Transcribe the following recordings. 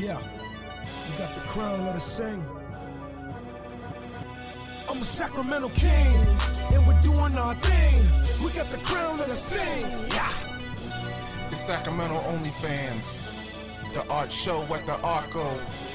Yeah, we got the crown, let us sing. I'm a Sacramento king, and we're doing our thing. We got the crown, let us sing. Yeah. It's Sacramento OnlyFans. The art show at the Arco.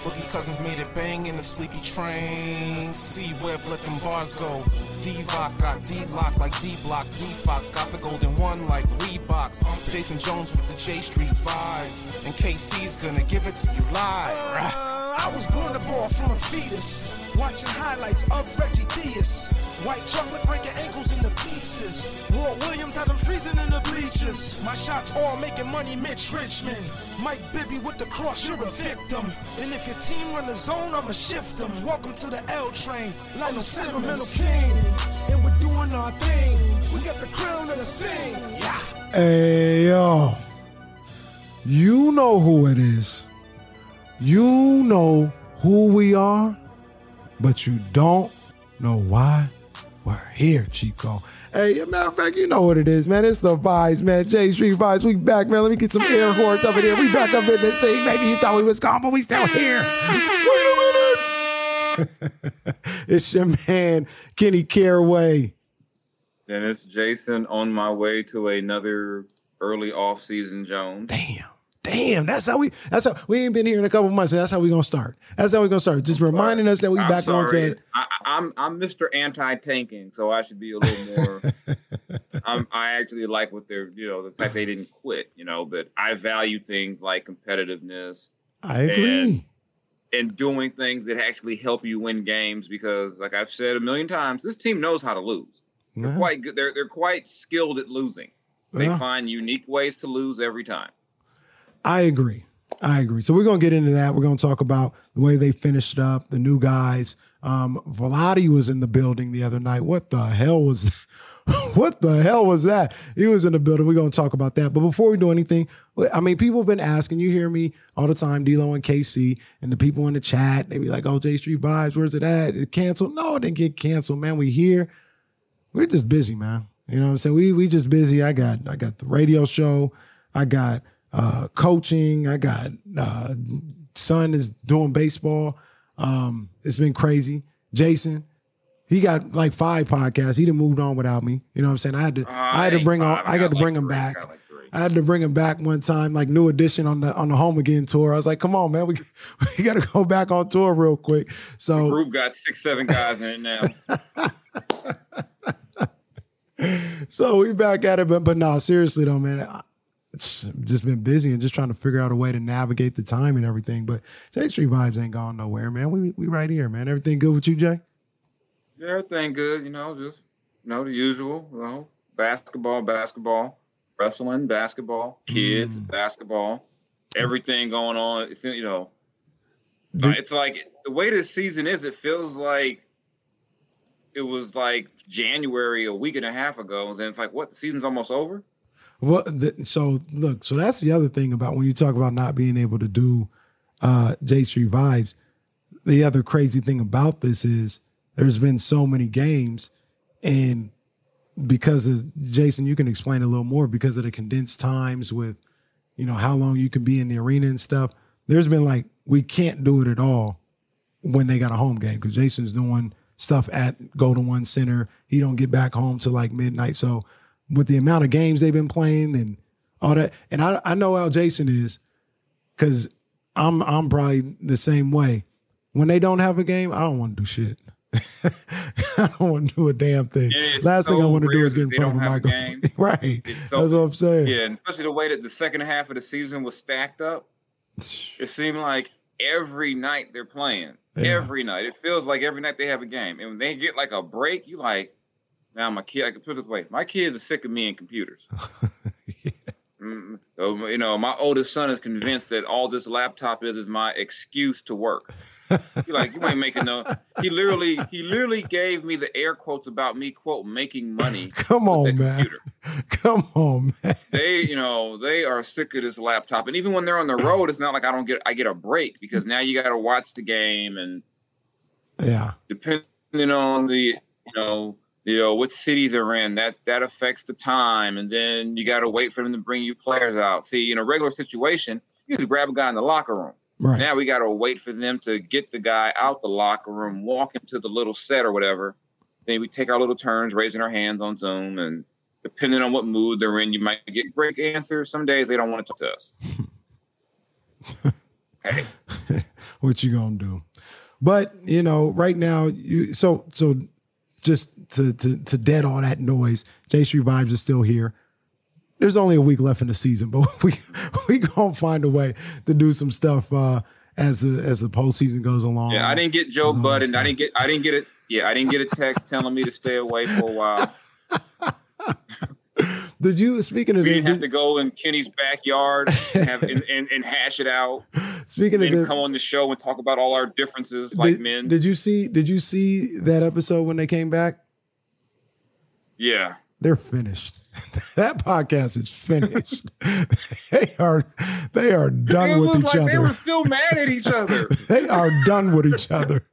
Boogie Cousins made it bang in the sleepy train. C-Webb let them bars go. D-Lock got D-Lock like D-Block. D-Fox got the golden one like Reeboks. Jason Jones with the J Street vibes. And KC's gonna give it to you live. Uh, I was born to ball from a fetus. Watching highlights of Reggie Theus. White chocolate breaking ankles into pieces. Walt Williams had them freezing in the bleachers. My shots all making money, Mitch Richmond. Mike Bibby with the cross, you're a victim. And if your team run the zone, I'ma shift them. Welcome to the L train, Lionel Simmons. King, and we're doing our thing. We got the crown and the sing. Yeah. Hey, yo. You know who it is. You know who we are, but you don't know why we're here, Chico. Hey, matter of fact, you know what it is, man. It's the vibes, man. J Street vibes. We back, man. Let me get some air horns up in here. We back up in this thing. Maybe you thought we was gone, but we still here. Wait a minute. it's your man, Kenny Caraway. And it's Jason on my way to another early off-season Jones. Damn. Damn, that's how we. That's how we ain't been here in a couple months. So that's how we gonna start. That's how we gonna start. Just reminding us that we I'm back on sorry. to. I, I'm I'm Mr. Anti-tanking, so I should be a little more. I'm, I actually like what they're, you know, the fact they didn't quit, you know, but I value things like competitiveness I agree. and and doing things that actually help you win games because, like I've said a million times, this team knows how to lose. They're Yeah. quite good. They're they're quite skilled at losing. They Yeah. find unique ways to lose every time. I agree. I agree. So we're gonna get into that. We're gonna talk about the way they finished up, the new guys. Um, was in the building the other night. What the hell was what the hell was that? He was in the building. We're gonna talk about that. But before we do anything, I mean, people have been asking. You hear me all the time, D'Lo and KC, and the people in the chat. They be like, "Oh, J Street vibes. Where's it at? It canceled? No, it didn't get canceled, man. We here. We're just busy, man. You know what I'm saying? We we just busy. I got I got the radio show. I got uh coaching. I got uh son is doing baseball. Um, it's been crazy. Jason, he got like five podcasts. He done moved on without me. You know what I'm saying? I had to I had to bring on five. I got to like bring him three. I back. like. I had to bring him back one time, like new edition on the on the home again tour. I was like, come on, man, we we got to go back on tour real quick. So Group got six, seven guys in it now. so we back at it, but but no, seriously though, man, I- just been busy and just trying to figure out a way to navigate the time and everything. But J Street vibes ain't going nowhere, man. We we right here, man. Everything good with you, Jay? Yeah, everything good, you know, just you know the usual, you know, basketball, basketball, wrestling, basketball, kids, Mm. basketball, everything going on. It's you know, Do- it's like the way this season is. It feels like it was like January a week and a half ago, and then it's like what the season's almost over. Well, the, so look, so that's the other thing about when you talk about not being able to do uh J Street vibes. The other crazy thing about this is there's been so many games, and because of Jason, you can explain a little more because of the condensed times with, you know, how long you can be in the arena and stuff. There's been like we can't do it at all when they got a home game because Jason's doing stuff at Golden One Center. He don't get back home till like midnight. So with the amount of games they've been playing and all that, and I I know how Jason is because I'm I'm probably the same way. When they don't have a game, I don't want to do shit. I don't want to do a damn thing. Last thing I want to do is get in front of a microphone. right. So- That's what I'm saying. Yeah, and especially the way that the second half of the season was stacked up. It seemed like every night they're playing. Yeah. Every night. It feels like every night they have a game. And when they get like a break, you like, now my kid, I can put it this way, my kids are sick of me and computers. Mm, so, you know, my oldest son is convinced that all this laptop is is my excuse to work. He like, you ain't making no. He literally, he literally gave me the air quotes about me quote making money. Come on, man. computer. Come on, man. They, you know, they are sick of this laptop. And even when they're on the road, it's not like I don't get, I get a break because now you got to watch the game and Yeah. depending on the, you know, you know what city they're in, that that affects the time, and then you got to wait for them to bring you players out. See, in a regular situation, you just grab a guy in the locker room. Right. Now we got to wait for them to get the guy out the locker room, walk him to the little set or whatever. Then we take our little turns raising our hands on Zoom, and depending on what mood they're in, you might get great answers. Some days they don't want to talk to us. hey, what you gonna do? But you know, right now, you so so just to to to dead all that noise. J Street Vibes is still here. There's only a week left in the season, but we we gonna find a way to do some stuff uh, as the as the postseason goes along. yeah, I didn't get Joe Budden. I didn't get. I didn't get it. Yeah, I didn't get a text telling me to stay away for a while. Did you speaking of We didn't have to go in Kenny's backyard and, have, and, and, and hash it out. speaking of And the, come on the show and talk about all our differences like did, men. did you see did you see that episode when they came back? yeah. They're finished. that podcast is finished. they are they are done It with each like they other. were still mad at each other. they are done with each other.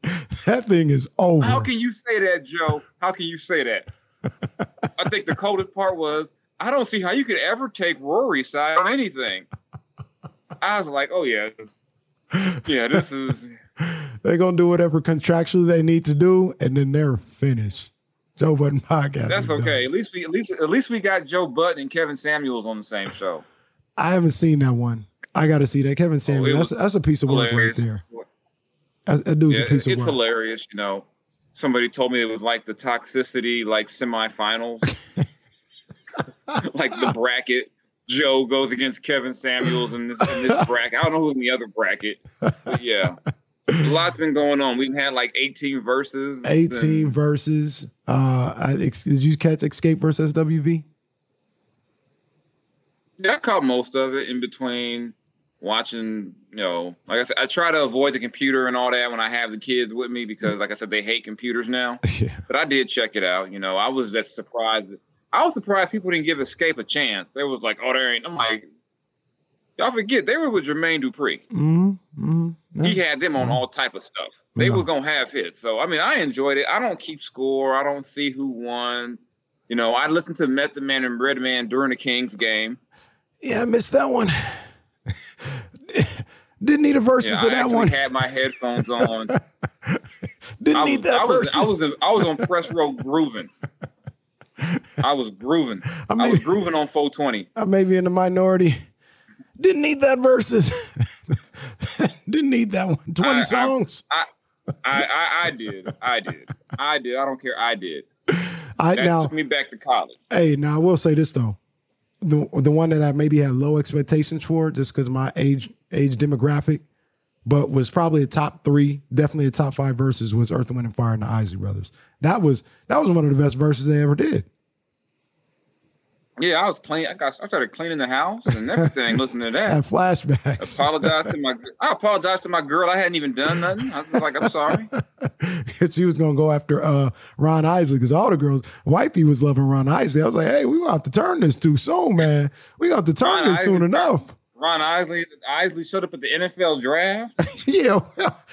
That thing is over. How can you say that, Joe? How can you say that? I think the coldest part was I don't see how you could ever take Rory's side on anything. I was like, oh yeah, this- yeah, this is They're gonna do whatever contractually they need to do, and then they're finished. Joe Budden podcast. that's is done. okay. At least we at least at least we got Joe Budden and Kevin Samuels on the same show. I haven't seen that one. I got to see that. Kevin Samuel. Oh, that's that's a piece of work right there. That, that dude's Yeah, a piece of work. It's hilarious. You know, somebody told me it was like the toxicity, like semifinals, like the bracket. Joe goes against Kevin Samuels in this in this bracket. I don't know who's in the other bracket, but yeah, a lot's been going on. We've had like 18 verses. 18 and- verses. Uh, I, ex- did you catch Xscape versus SWV? Yeah, I caught most of it in between watching. You know, like I said, I try to avoid the computer and all that when I have the kids with me because, like I said, they hate computers now. yeah. but I did check it out. You know, I was just surprised. I was surprised people didn't give Xscape a chance. They was like, "Oh, there ain't." I'm like, y'all forget they were with Jermaine Dupri. Mm-hmm. Mm-hmm. He had them on all type of stuff. They Yeah. was gonna have hits. So I mean, I enjoyed it. I don't keep score. I don't see who won. You know, I listened to Method Man and Redman during the Kings game. Yeah, I missed that one. Didn't need a versus Yeah, of that one. had my headphones on. Didn't I need was, that I was, versus. I was, I was on press row grooving. I was grooving. I I was grooving on 420. I may be in the minority. Didn't need that versus. Didn't need that one. 20 I- I- songs. I, I, I did. I did. I did. I don't care. I did. I, That now, took me back to college. hey, now I will say this though. The the one that I maybe had low expectations for, just because my age age demographic, but was probably a top three, definitely a top five verses was Earth, Wind, and Fire and the Isley Brothers. That was that was one of the best verses they ever did. Yeah, I was clean. I got. I started cleaning the house and everything. listening to that. flashbacks. Apologize to my. I apologize to my girl. I hadn't even done nothing. I was like, I'm sorry. she was gonna go after uh, Ron Isley because all the girls, wifey was loving Ron Isley. I was like, hey, we gonna have to turn this too soon, man. We gonna have to turn Ron this soon enough. Ron Isley. Isley showed up at the NFL draft. yeah,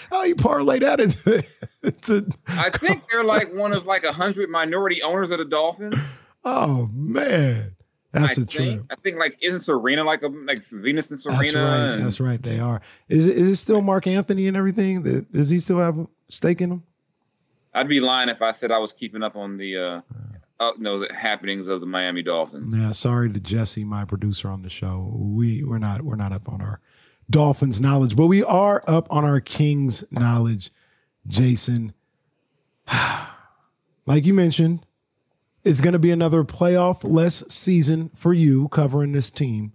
how you parlay that into? into I think they're like one of like a hundred minority owners of the Dolphins. oh man, that's I think. trip. I think like isn't Serena like a like Venus and Serena? That's right. and- That's right. They are. Is is it still Marc Anthony and everything? Does he still have a stake in them? I'd be lying if I said I was keeping up on the uh, uh no the happenings of the Miami Dolphins. Yeah. Sorry to Jesse, my producer on the show. We we're not we're not up on our Dolphins knowledge, but we are up on our Kings knowledge. Jason, like you mentioned, it's going to be another playoff less season for you covering this team.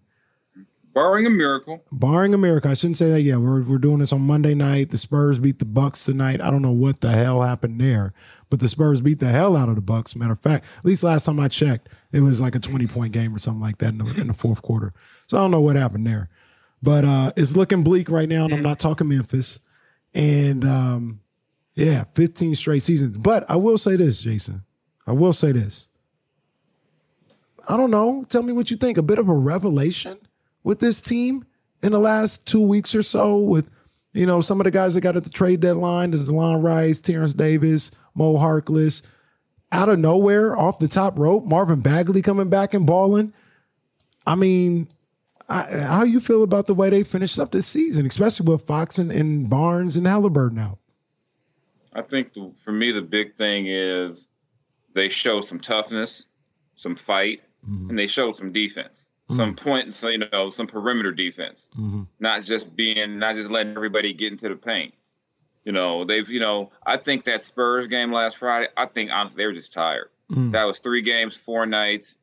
Barring a miracle, barring a miracle. I shouldn't say that. Yeah, we're we're doing this on Monday night. The Spurs beat the Bucks tonight. I don't know what the hell happened there, but the Spurs beat the hell out of the Bucks. Matter of fact, at least last time I checked, it was like a twenty point game or something like that in the, in the fourth quarter. So I don't know what happened there, but uh, it's looking bleak right now. And I'm not talking Memphis, and um, yeah, fifteen straight seasons. But I will say this, Jason. I will say this. I don't know. Tell me what you think. A bit of a revelation with this team in the last two weeks or so with, you know, some of the guys that got at the trade deadline, the Delon Wright, Terence Davis, Mo Harkless, out of nowhere, off the top rope, Marvin Bagley coming back and balling. I mean, I, how you feel about the way they finished up this season, especially with Fox and, and Barnes and Halliburton out? I think the, for me the big thing is they showed some toughness, some fight, mm-hmm. and they showed some defense, mm-hmm. some point, so, you know, some perimeter defense, mm-hmm. not just being, not just letting everybody get into the paint. You know, they've, you know, I think that Spurs game last Friday, I think honestly they were just tired. Mm. That was three games, four nights,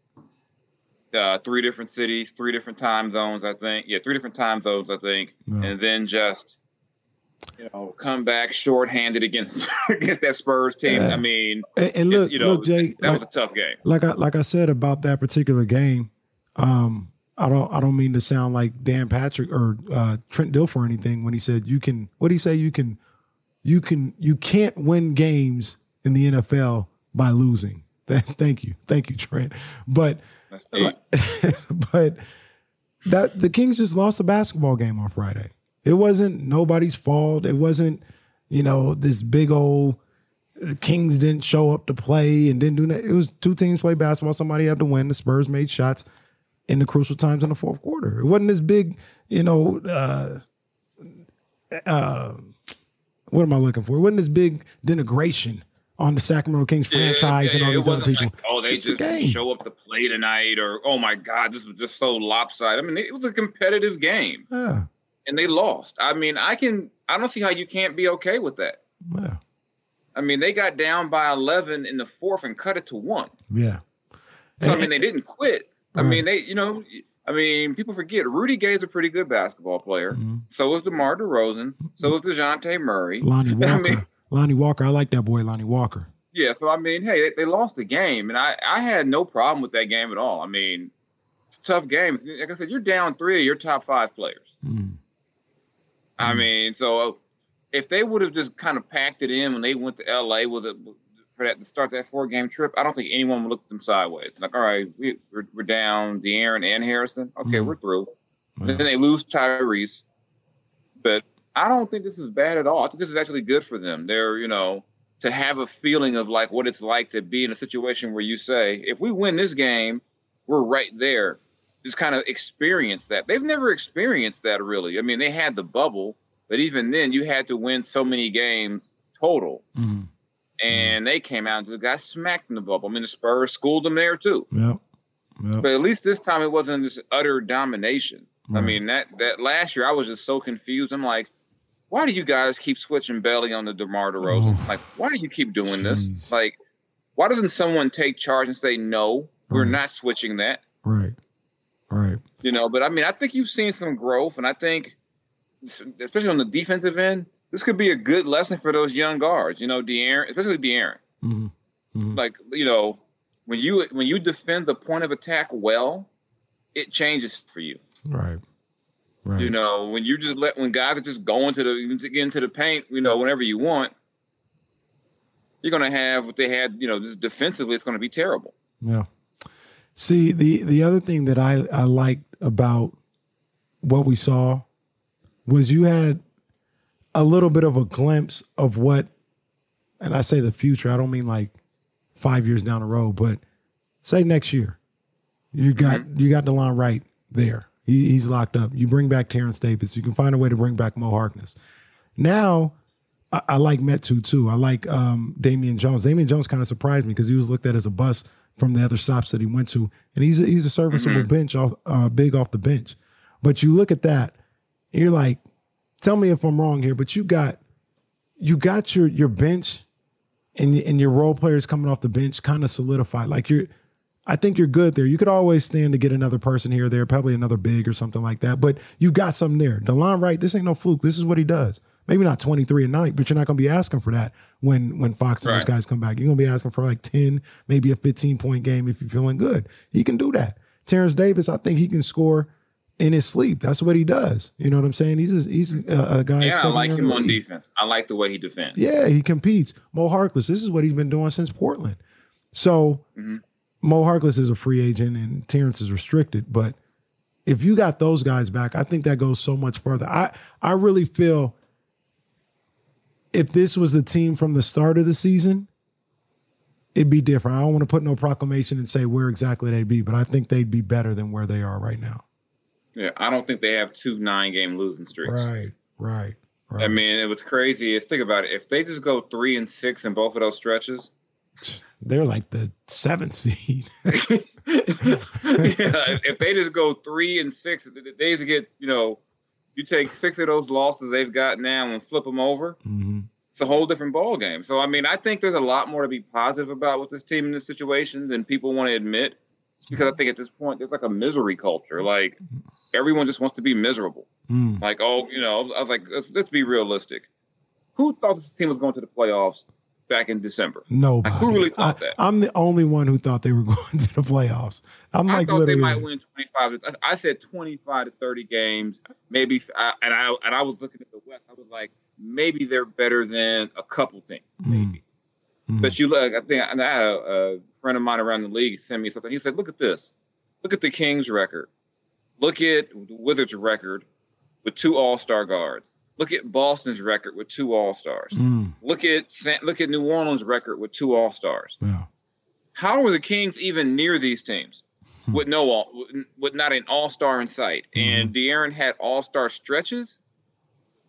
uh, three different cities, three different time zones. I think, yeah, three different time zones. I think, yeah. and then just you know come back shorthanded against against that Spurs team. I mean, and, and look, you know, look, Jay, that like, was a tough game. Like I like I said about that particular game. Um, I don't I don't mean to sound like Dan Patrick or uh, Trent Dilfer or anything when he said you can. What do he say? You can, you can, you can't win games in the NFL by losing. Thank you, thank you, Trent. But but that the Kings just lost a basketball game on Friday. It wasn't nobody's fault. It wasn't, you know, this big old Kings didn't show up to play and didn't do that. It was two teams play basketball. Somebody had to win. The Spurs made shots in the crucial times in the fourth quarter. It wasn't this big, you know, uh, uh, what am I looking for? It wasn't this big denigration on the Sacramento Kings franchise yeah, and all these other people. Like, oh, they it's just show up to play tonight, or oh my God, this was just so lopsided. I mean, it was a competitive game, yeah. And they lost. I mean, I can, I don't see how you can't be okay with that. Yeah. I mean, they got down by eleven in the fourth and cut it to one. Yeah. So I mean, they didn't quit. Right. I mean, they, you know, I mean, people forget Rudy Gay's a pretty good basketball player. Mm-hmm. So is DeMar DeRozan. So is Dejounte Murray. Lonnie Walker. I mean, Lonnie Walker. I like that boy, Lonnie Walker. Yeah, so I mean, hey, they, they, lost the game, and I I had no problem with that game at all. I mean, tough games. Like I said, you're down three of your top five players. Mm. I mm. mean, so if they would have just kind of packed it in when they went to LA with it for that to start that four game trip, I don't think anyone would look at them sideways. Like, all right, we, we're, we're down De'Aaron and Harrison. Okay, mm. we're through. Yeah. Then they lose Tyrese, but I don't think this is bad at all. I think this is actually good for them. They're, you know, to have a feeling of like what it's like to be in a situation where you say, if we win this game, we're right there. Just kind of experience that. They've never experienced that really. I mean, they had the bubble, but even then, you had to win so many games total. Mm-hmm. And they came out and just got smacked in the bubble. I mean, the Spurs schooled them there too. Yeah. Yep. But at least this time it wasn't this utter domination. Right. I mean, that that last year I was just so confused. I'm like, why do you guys keep switching belly on the DeMar DeRozan? Oh, like, why do you keep doing geez. this? Like, why doesn't someone take charge and say, no, we're right. not switching that? Right. Right. You know, but I mean, I think you've seen some growth, and I think, especially on the defensive end, this could be a good lesson for those young guards. You know, De'Aaron, especially De'Aaron. Mm-hmm. Mm-hmm. Like, you know, when you when you defend the point of attack well, it changes for you. Right. Right. You know, when you just let when guys are just going to the to get into the paint, you know, whenever you want, you're gonna have what they had. You know, just defensively, it's gonna be terrible. Yeah. See the the other thing that I I liked about what we saw was you had a little bit of a glimpse of what, and I say the future. I don't mean like five years down the road, but say next year, you got mm-hmm. you got Delon Wright there he, he's locked up. You bring back Terence Davis. You can find a way to bring back Mo Harkless. Now, I, I like Metu too. I like um, Damian Jones. Damian Jones kind of surprised me because he was looked at as a bust from the other stops that he went to, and he's a, he's a serviceable mm-hmm. bench off, uh, big off the bench. But you look at that, and you're like, tell me if I'm wrong here, but you got you got your your bench and and your role players coming off the bench kind of solidified. Like you're I think you're good there. You could always stand to get another person here or there, probably another big or something like that. But you got something there. Delon Wright, this ain't no fluke. This is what he does. Maybe not 23 a night, but you're not going to be asking for that when when Fox and right. those guys come back. You're going to be asking for like 10, maybe a 15 point game if you're feeling good. He can do that. Terence Davis, I think he can score in his sleep. That's what he does. You know what I'm saying? He's a, he's a, a guy. Yeah, I like him on defense. I like the way he defends. Yeah, he competes. Mo Harkless, this is what he's been doing since Portland. So mm-hmm. Mo Harkless is a free agent and Terence is restricted, but if you got those guys back, I think that goes so much further. I I really feel if this was the team from the start of the season, it'd be different. I don't want to put no proclamation and say where exactly they'd be, but I think they'd be better than where they are right now. Yeah, I don't think they have two nine game losing streaks. Right, right, right. I mean, it was crazy. Is think about it. If they just go three and six in both of those stretches, they're like the seventh seed. yeah, if they just go three and six, they just get you know, you take six of those losses they've got now and flip them over. Mm-hmm. It's a whole different ball game. So I mean, I think there's a lot more to be positive about with this team in this situation than people want to admit. It's because I think at this point there's like a misery culture. Like everyone just wants to be miserable. Mm. Like, oh, you know, I was like, let's, let's be realistic. Who thought this team was going to the playoffs back in December? Nobody. Like, who really thought I, that? I'm the only one who thought they were going to the playoffs. I'm I like thought they literally. might win 25. to- I I said 25 to 30 games, maybe. I, and I and I was looking at the West. I was like, maybe they're better than a couple teams, maybe. Mm. But you look, I think, and I had a, a friend of mine around the league sent me something. He said, "Look at this. Look at the Kings' record. Look at the Wizards' record with two All Star guards. Look at Boston's record with two All Stars. Mm. Look at look at New Orleans' record with two All Stars. Yeah. How were the Kings even near these teams Hmm. with no all, with- not an All Star in sight? And De'Aaron had All Star stretches,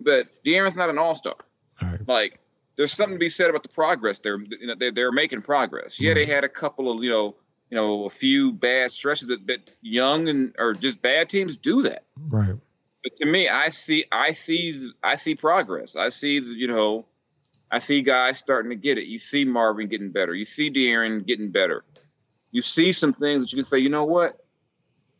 but De'Aaron's not an All Star right. like there's something to be said about the progress they're you know, they're, they're making progress yeah they had a couple of you know you know a few bad stretches that, that young and or just bad teams do that Right. But to me i see i see i see progress. I see you know i see guys starting to get it. You see marvin getting better. You see De'Aaron getting better. You see some things that you can say you know what?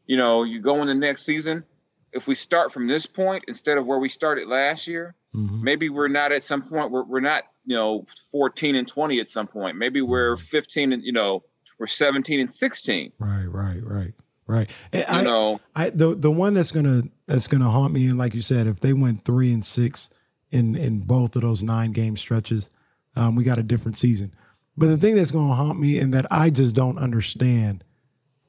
You know you go in the next season if we start from this point instead of where we started last year Mhm. maybe we're not at some point we're, we're not you know 14 and 20 at some point. Maybe we're 15 and you know we're 17 and 16 Right. Right. Right. You I, know I the the one that's gonna that's gonna haunt me, and like you said, if they went three and six in in both of those nine game stretches, um, we got a different season. But the thing that's gonna haunt me, and that I just don't understand,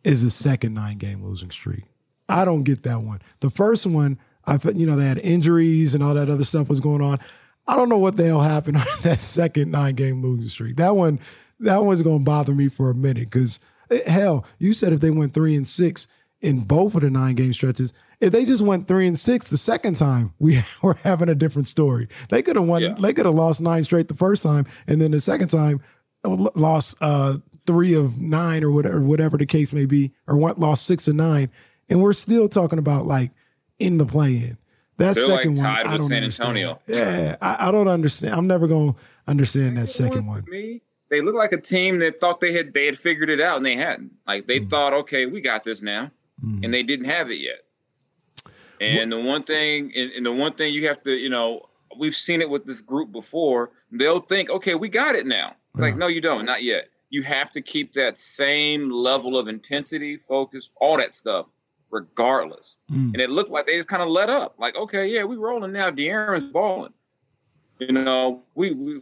is the second nine game losing streak. I don't get that one. The first one, I you know they had injuries and all that other stuff was going on. I don't know what the hell happened on that second nine game losing streak. That one, that one's gonna bother me for a minute because hell, you said if they went three and six in both of the nine game stretches, if they just went three and six the second time, we were having a different story. They could have won. Yeah. They could have lost nine straight the first time, and then the second time uh, lost uh, three of nine or whatever, whatever the case may be, or one, lost six of nine, and we're still talking about like in the play in. That They're, like, second one, tied I don't San understand. Antonio. Yeah, I, I don't understand. I'm never gonna understand that second one. me they looked like a team that thought they had they had figured it out and they hadn't. Like they thought okay we got this now Mhm. and they didn't have it yet. And the one thing and, and the one thing you have to you know we've seen it with this group before. They'll think okay we got it now. It's like no you don't. Not yet. You have to keep that same level of intensity focus all that stuff regardless. Mm. and it looked like they just kind of let up. Like okay yeah we rolling now. De'Aaron's balling. You know we we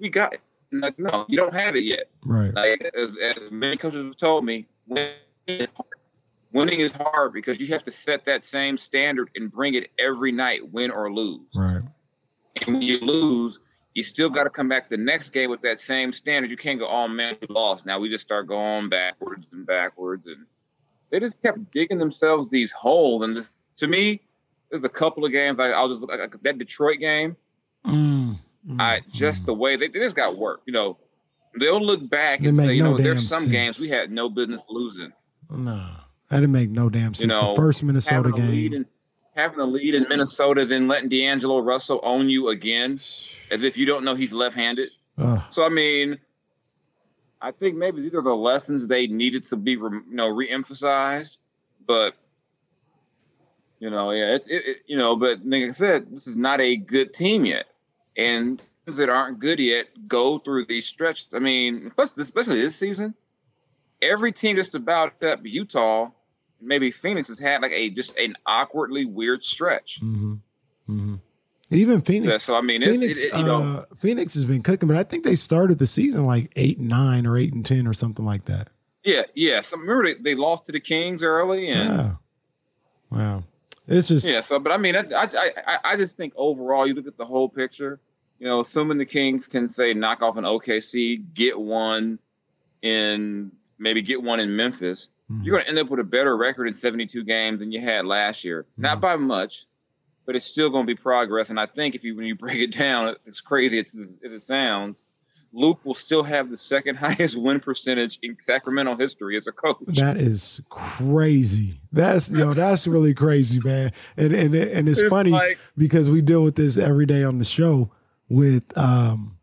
we got it. Like no you don't have it yet Right. like as, as many coaches have told me, winning is hard. Winning is hard because you have to set that same standard and bring it every night, win or lose. Right. And when you lose, you still got to come back the next game with that same standard. You can't go, oh man, we lost. Now we just start going backwards and backwards, and they just kept digging themselves these holes. And this, to me, there's a couple of games I, I'll just like that Detroit game. Mm. Mm. I just the way they, they just got work. You know, they'll look back and say, you no know, there's some sense. games we had no business losing. No, that didn't make no damn sense. know, the first Minnesota having a lead game. in having a lead in Minnesota, then letting D'Angelo Russell own you again, as if you don't know he's left-handed. Ugh. So I mean, I think maybe these are the lessons they needed to be, re- you know, re-emphasized. But you know, yeah, it's it, it, you know, but like I said, this is not a good team yet, and that aren't good yet go through these stretches. I mean, especially this season, every team just about except Utah, maybe Phoenix has had like a just an awkwardly weird stretch. hmm hmm Even Phoenix. Yeah, so I mean, Phoenix, it, it, you know, uh, Phoenix has been cooking, but I think they started the season like eight and nine or eight and ten or something like that. yeah, yeah. So remember they, they lost to the Kings early, and Yeah. Wow. It's just Yeah, so but I mean, I, I I I just think overall, you look at the whole picture. You know, assuming the Kings can say knock off an OKC, get one in maybe get one in Memphis, Mhm. you're going to end up with a better record in 72 games than you had last year. Not Mhm. by much, but it's still going to be progress. And I think if you when you break it down, it's crazy as as it sounds. Luke will still have the second highest win percentage in Sacramento history as a coach. That is crazy. That's you know that's really crazy, man. And and and it's, It's funny like- because we deal with this every day on the show with um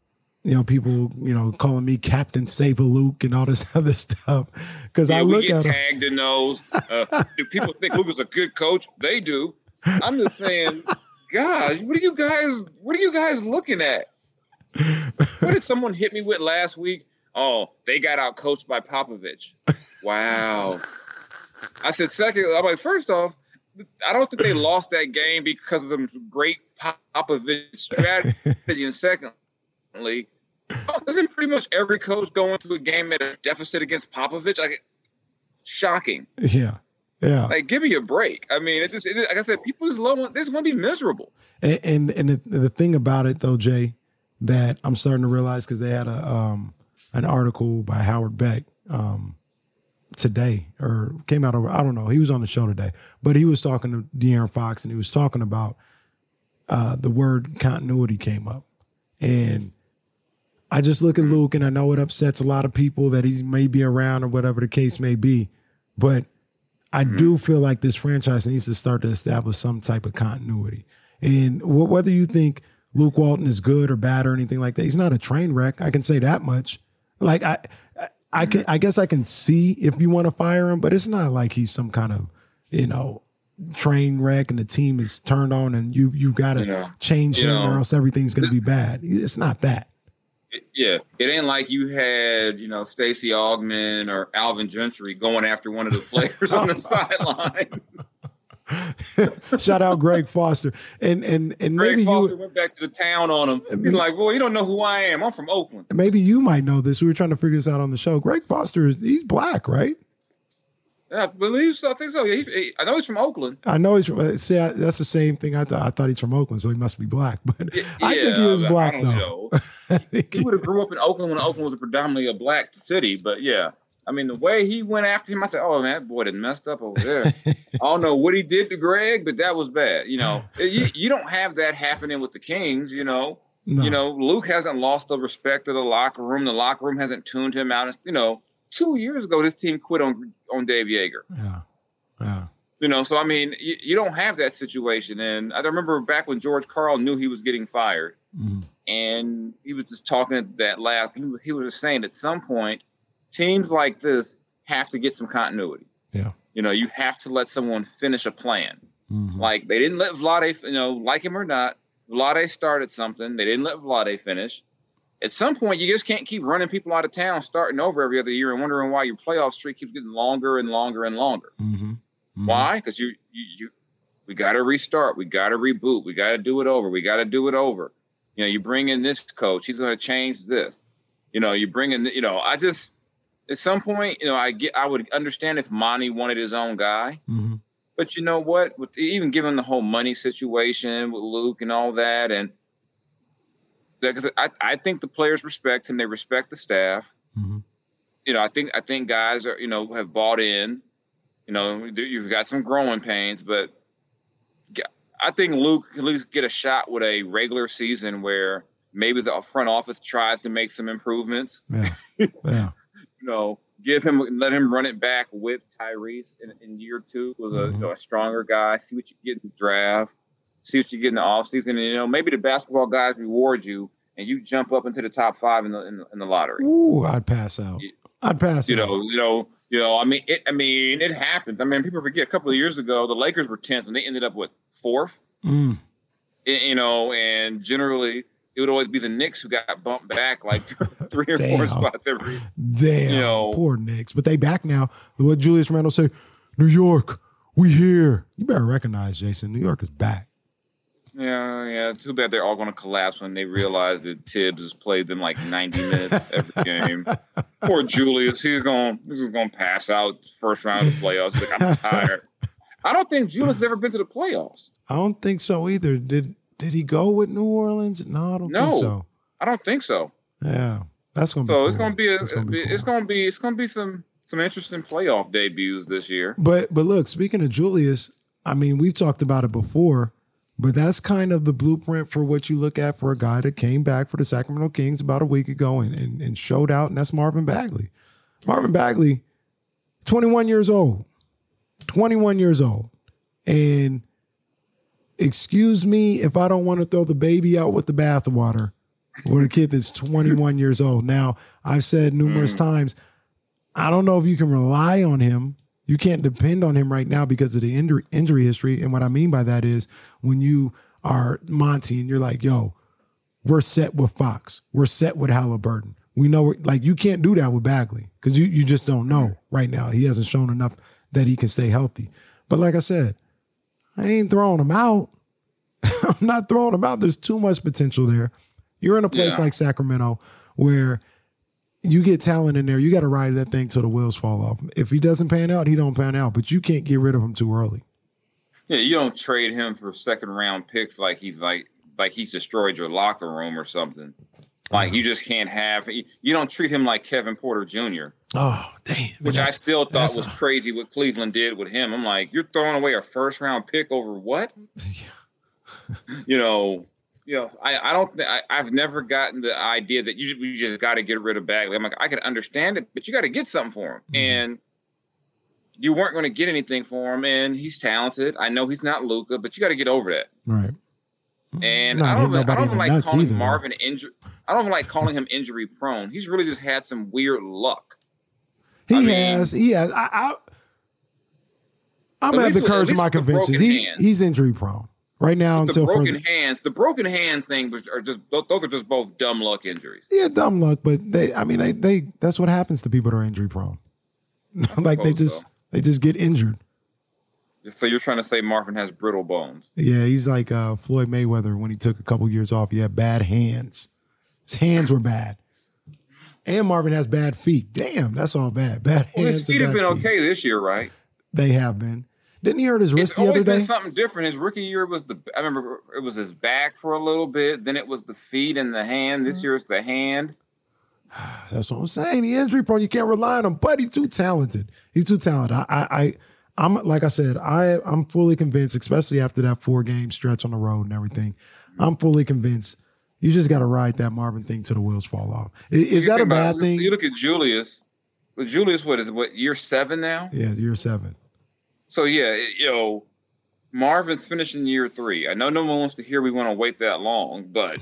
you know people you know calling me Captain Saber Luke and all this other stuff because Yeah, I we look get at him. tagged in those. Uh, do people think Luke is a good coach? They do. I'm just saying, God, what are you guys? What are you guys looking at? What did someone hit me with last week? Oh, they got out coached by Popovich. Wow. I said second. I'm like, first off, I don't think they lost that game because of some great Popovich strategy. And secondly, doesn't pretty much every coach go into a game at a deficit against Popovich? Like, shocking. Yeah, yeah. Like, give me a break. I mean, it just, it, like I said, people just love. This is going to be miserable. And and, and the, the thing about it though, Jay, that I'm starting to realize because they had a um an article by Howard Beck um today or came out over I don't know he was on the show today, but he was talking to De'Aaron Fox and he was talking about uh the word continuity came up, and I just look at Luke and I know it upsets a lot of people that he may be around or whatever the case may be, but I do feel like this franchise needs to start to establish some type of continuity. And wh- whether you think Luke Walton is good or bad or anything like that, he's not a train wreck. I can say that much. Like I, I, can, I guess I can see if you want to fire him, but it's not like he's some kind of, you know, train wreck and the team is turned on and you you got to You know, change him or else everything's going to be bad. It's not that. It- yeah, it ain't like you had, you know, Stacey Augmon or Alvin Gentry going after one of the players on the sideline. Shout out Greg Foster and and and Greg maybe Foster you went back to the town on him. He's like, "Well, you don't know who I am. I'm from Oakland." maybe you might know this. We were trying to figure this out on the show. Greg Foster is he's black, right? Yeah, I believe so. I think so. Yeah, he, I know he's from Oakland. I know he's from. uh, See, I, that's the same thing. I thought. I thought he's from Oakland, so he must be black. But I think he Yeah, is black though. don't know. I think He he- would have grew up in Oakland when Oakland was predominantly a black city. But yeah, I mean, the way he went after him, I said, "Oh man, that boy done messed up over there." I don't know what he did to Greg, but that was bad. You know, you, you don't have that happening with the Kings. You know, no. you know, Luke hasn't lost the respect of the locker room. The locker room hasn't tuned him out. You know, two years ago, this team quit on on Dave Joerger. Yeah, yeah, You know, so I mean, you, you don't have that situation. And I remember back when George Karl knew he was getting fired, Mhm. and he was just talking at that last. He was, he was just saying at some point, teams like this have to get some continuity. yeah. You know, you have to let someone finish a plan. Mhm. Like they didn't let Vlade, you know, like him or not, Vlade started something. They didn't let Vlade finish. At some point, you just can't keep running people out of town, starting over every other year, and wondering why your playoff streak keeps getting longer and longer and longer. Mhm. Mhm. Why? Because you, you, you, we got to restart. We got to reboot. We got to do it over. We got to do it over. You know, you bring in this coach. He's going to change this. You know, you bring in. You know, I just at some point, you know, I get. I would understand if Monty wanted his own guy, Mhm. but you know what? With even given the whole money situation with Luke and all that, and because I, I think the players respect him. They respect the staff Mhm. you know, I think I think guys are you know have bought in. You know, you've got some growing pains, but I think Luke can at least get a shot with a regular season where maybe the front office tries to make some improvements. Yeah, yeah. You know, give him let him run it back with Tyrese in, in year two was a, you know, a stronger guy. See what you get in the draft. See what you get in the offseason. And, you know, maybe the basketball guys reward you and you jump up into the top five in the in the, in the lottery. Ooh, I'd pass out. You- I'd pass you out. know, you know, you know. I mean, it. I mean, it happens. I mean, people forget. A couple of years ago, the Lakers were tenth, and they ended up with fourth. Mm. You know, and generally, it would always be the Knicks who got bumped back like three or four spots every. Damn, You know- poor Knicks. But they back now. What Julius Randle say? New York, we here. You better recognize Jason. New York is back. Yeah, yeah. Too bad they're all going to collapse when they realize that Thibs has played them like ninety minutes every game. Poor Julius. He's going. He's going to pass out first round of the playoffs. Like, I'm tired. I don't think Julius has ever been to the playoffs. I don't think so either. Did did he go with New Orleans? No, I don't No. think so. I don't think so. Yeah, that's gonna be. So cool. it's gonna be a, That's gonna be it's gonna be it's gonna be some some interesting playoff debuts this year. But but look, speaking of Julius, I mean, we've talked about it before, but that's kind of the blueprint for what you look at for a guy that came back for the Sacramento Kings about a week ago and, and, and showed out, and that's Marvin Bagley. Marvin Bagley, 21 years old. 21 years old. And excuse me if I don't want to throw the baby out with the bathwater with a kid that's 21 years old. Now, I've said numerous Mm. times, I don't know if you can rely on him. You can't depend on him right now because of the injury, injury history. And what I mean by that is when you are Monty and you're like, yo, we're set with Fox. We're set with Halliburton. We know, like, you can't do that with Bagley because you, you just don't know right now. He hasn't shown enough that he can stay healthy. But like I said, I ain't throwing him out. I'm not throwing him out. There's too much potential there. You're in a place Yeah. like Sacramento where you get talent in there. You got to ride that thing till the wheels fall off. If he doesn't pan out, he don't pan out. But you can't get rid of him too early. Yeah, you don't trade him for second round picks like he's like like he's destroyed your locker room or something. Like you just can't have. You don't treat him like Kevin Porter Jr., Oh, damn. which I still thought was crazy what Cleveland did with him. I'm like, you're throwing away a first round pick over what? you know, you know, I, I don't think I, I've never gotten the idea that you you just got to get rid of Bagley. I'm like, I could understand it, but you got to get something for him, Mhm. and you weren't going to get anything for him. And he's talented. I know he's not Luka, but you got to get over that. Right. And I don't, even, I don't even like calling either. Marvin injury. I don't even like calling him injury prone. He's really just had some weird luck. He I mean- has. He has. I, I, I'm At gonna have the least courage of my with convictions. He he's injury prone right now the until broken further. hands, the broken hand thing was are just those are just both dumb luck injuries. Yeah, dumb luck, but they. I mean, they. They. That's what happens to people that are injury prone. like they just. so. They just get injured. So you're trying to say Marvin has brittle bones? Yeah, he's like uh, Floyd Mayweather when he took a couple years off. He had bad hands. His hands were bad. And Marvin has bad feet. Damn, that's all bad. Bad Well, hands. his feet have been feet. okay this year, right? They have been. Didn't he hurt his wrist It's the other day? something different. His rookie year was the I remember it was his back for a little bit. Then it was the feet and the hand. Mm-hmm. This year it's the hand. That's what I'm saying. The injury prone. You can't rely on him, but he's too talented. He's too talented. I, I, I I'm like I said, I, I'm fully convinced, especially after that four game stretch on the road and everything. I'm fully convinced. You just got to ride that Marvin thing till the wheels fall off. I- Is, that a bad about- thing? You look at Julius. Julius, what is what year seven now? yeah, year seven. So yeah, it- you know, Marvin's finishing year three. I know no one wants to hear we want to wait that long, but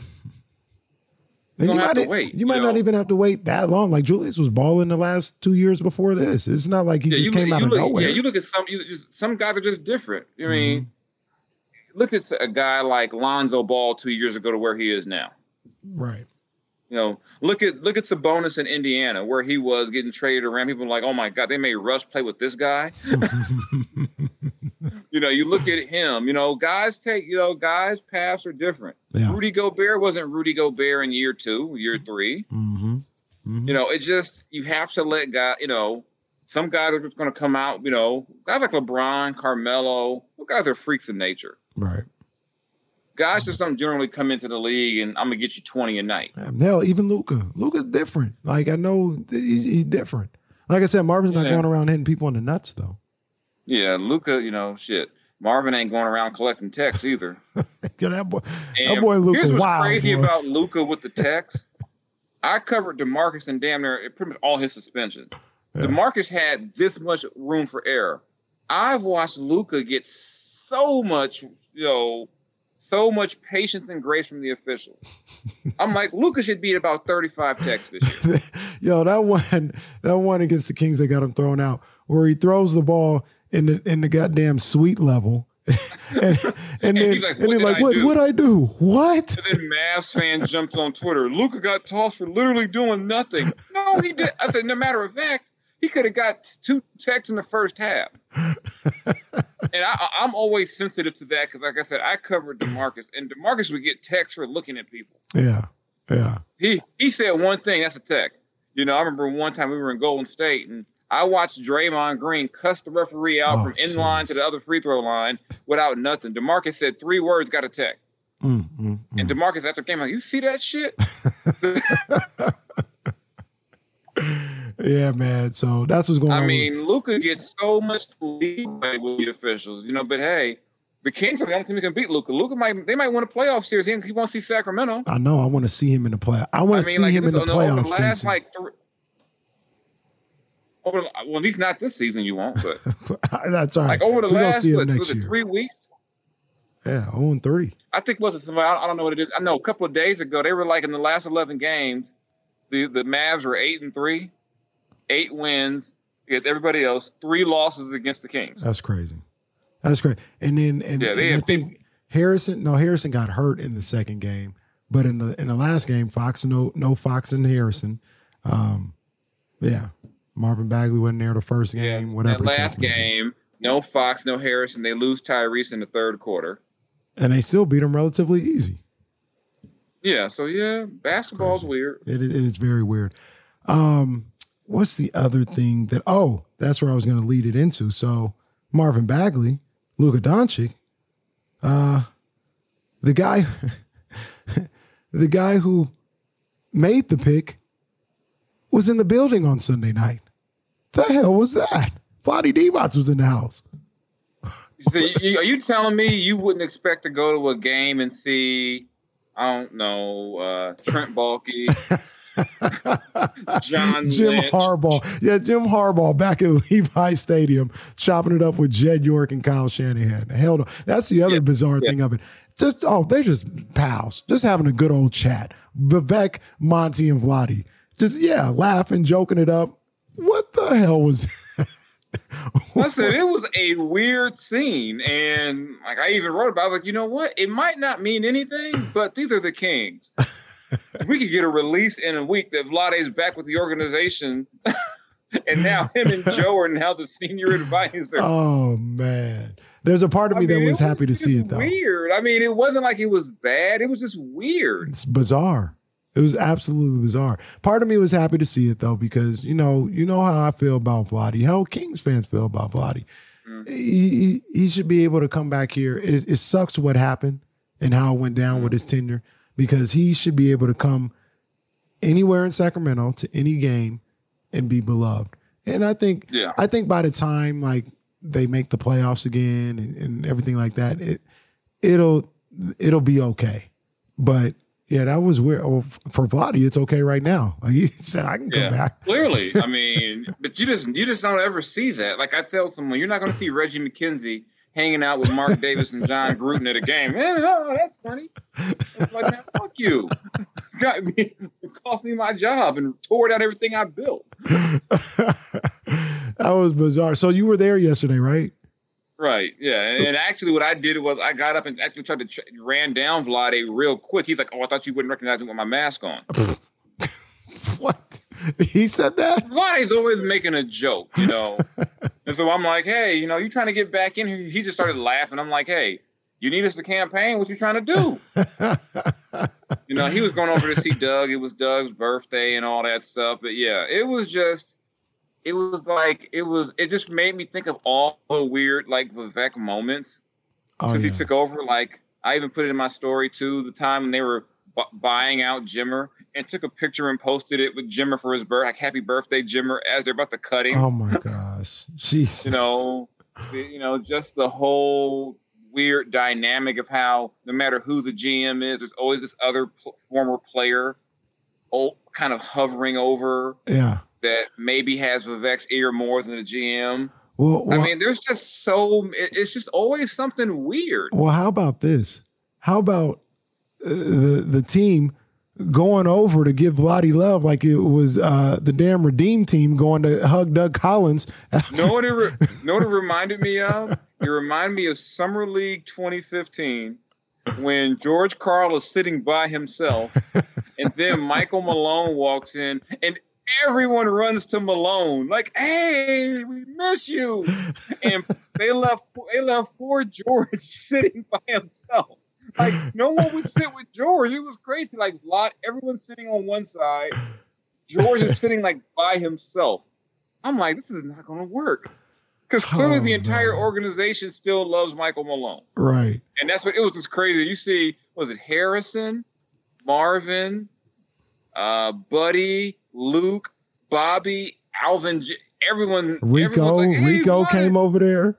You have might, to wait, You might not even have to wait that long. Like Julius was balling the last two years before this. It's not like he yeah, just came look, out of look, nowhere. yeah, you look at some. You just, some guys are just different. I mean, Mm-hmm. look at a guy like Lonzo Ball two years ago to where he is now. right. You know, look at look at Sabonis in Indiana where he was getting traded around. People were like, oh my god, they made Russ play with this guy. you know, you look at him. You know, guys take. You know, guys' paths are different. Yeah. Rudy Gobert wasn't Rudy Gobert in year two, year three. Mm-hmm. Mhm. You know, it's just you have to let guys. You know, some guys are just going to come out. You know, guys like LeBron, Carmelo, those guys are freaks of nature. Right. Guys just don't generally come into the league and I'm gonna get you twenty a night. Hell, even Luka. Luka's different. Like I know he's, he's different. Like I said, Marvin's not Yeah. going around hitting people in the nuts though. Yeah, Luka. You know, shit. Marvin ain't going around collecting techs either. That boy, And that boy Luka. Here's what's Wow. crazy boy. about Luka with the techs. I covered Demarcus and damn near pretty much all his suspensions. Yeah. Demarcus had this much room for error. I've watched Luka get so much, you know, so much patience and grace from the officials. I'm like, Luka should be at about 35 techs this year. Yo, that one, that one against the Kings that got him thrown out, where he throws the ball in the in the goddamn suite level, and and then he's like, and "What then like, I what do?" what I do? What? And then Mavs fan jumps on Twitter. Luka got tossed for literally doing nothing. No, he did. I said, no matter of fact, he could have got two techs in the first half. and I, I'm always sensitive to that because, like I said, I covered Demarcus, and Demarcus would get techs for looking at people. Yeah, yeah. He he said one thing. That's a text. You know, I remember one time we were in Golden State, and I watched Draymond Green cuss the referee out Oh, from in line to the other free throw line without nothing. Demarcus said three words, got a text. Mm, mm, And mm. Demarcus after game, like, you see that shit? yeah, man. So that's what's going I on. I mean, Luka gets so much leeway with the officials, you know. But hey, the Kings are the only team that can beat Luka. Luka might they might win a playoff series. He, he won't see Sacramento. I know. I want to see him in the play. I want I to mean, see like him in the playoffs. the last Jason. like. Over, the- well, at least not this season. You won't, but that's all right. like over the We're last see what, next year. three weeks? Yeah, 0 and 3. I think was it somebody? I don't know what it is. I know a couple of days ago they were like in the last eleven games, the the Mavs were eight and three, eight wins against everybody else, three losses against the Kings. That's crazy. That's great. And then and, Yeah, they and I think Harrison, no, Harrison got hurt in the second game, but in the in the last game, Fox no no Fox and Harrison. Um, yeah, Marvin Bagley wasn't there the first game. whatever. That last game, no Fox, no Harrison. They lose Tyrese in the third quarter. and they still beat him relatively easy. Yeah, so yeah, basketball's weird. It is, it is very weird. Um, what's the other thing that? Oh, that's where I was going to lead it into. So Marvin Bagley, Luka Doncic, uh, the guy, the guy who made the pick was in the building on Sunday night. The hell was that? Vlade Divac was in the house. So you, are you telling me you wouldn't expect to go to a game and see, I don't know, uh, Trent Baalke, John Jim Lynch? Harbaugh. Yeah, Jim Harbaugh back at Levi Stadium chopping it up with Jed York and Kyle Shanahan. Hell no. That's the other Yeah, bizarre yeah. thing of it. Just, oh, they're just pals, just having a good old chat. Vivek, Monty, and Vlade. Just, yeah, laughing, joking it up. What the hell was I said it was a weird scene, and like I even wrote about, it, like you know what, it might not mean anything, but these are the Kings. we could get a release in a week that Vlade's back with the organization, and now him and Joe are now the senior advisor. Oh, man. There's a part of I me that mean, was it happy to see it, though. Weird. I mean, it wasn't like it was bad. It was just weird. It's bizarre. It was absolutely bizarre. Part of me was happy to see it though, because you know, you know how I feel about Vlade, how Kings fans feel about Vlade. Mm. He, he he should be able to come back here. It, it sucks what happened and how it went down with his tenure, because he should be able to come anywhere in Sacramento to any game and be beloved. And I think Yeah. I think by the time like they make the playoffs again and, and everything like that, it it'll it'll be okay. But yeah, that was weird. Oh, for Vlade, it's okay right now. He said, I can come back. clearly. I mean, but you just you just don't ever see that. Like I tell someone, you're not going to see Reggie McKenzie hanging out with Mark Davis and John Gruden at a game. Oh, that's funny. Like, man, fuck you. Got me, it cost me my job and tore down everything I built. that was bizarre. So you were there yesterday, right? Right. Yeah. And, actually, what I did was I got up and actually tried to ch- ran down Vlade real quick. He's like, "Oh, I thought you wouldn't recognize me with my mask on." What? He said that? Vlade's always making a joke, you know. and so I'm like, "Hey, you know, you trying to get back in here?" He just started laughing. I'm like, "Hey, you need us to campaign? What you trying to do?" you know, he was going over to see Doug. It was Doug's birthday and all that stuff. But yeah, it was just, it was like, it was, it just made me think of all the weird like Vivek moments Oh, since yeah. he took over. Like I even put it in my story too. The time when they were bu- buying out Jimmer and took a picture and posted it with Jimmer for his birth, like "Happy Birthday, Jimmer!" as they're about to cut him. Oh my gosh. Jeez. You know, the- you know, just the whole weird dynamic of how no matter who the GM is, there's always this other pl- former player, oh, kind of hovering over Yeah. That maybe has Vivek's ear more than the GM. Well, well, I mean, there's just so it's just always something weird. well, how about this? How about uh, the the team going over to give Vlade love like it was uh, the damn Redeem team going to hug Doug Collins? know what it re- know what it reminded me of? It reminded me of Summer League 2015 when George Karl is sitting by himself, and then Michael Malone walks in, and everyone runs to Malone like, "Hey, we miss you!" And they left they left poor George sitting by himself. Like no one would sit with George. It was crazy. Like lot, everyone's sitting on one side. George is sitting like by himself. I'm like, this is not going to work. Because clearly Oh, the entire no. organization still loves Michael Malone. right. And that's what it was just crazy. You see, was it Harrison, Marvin, uh, Buddy, Luke, Bobby, Alvin, everyone, Rico, everyone like, hey, Rico what? came over there.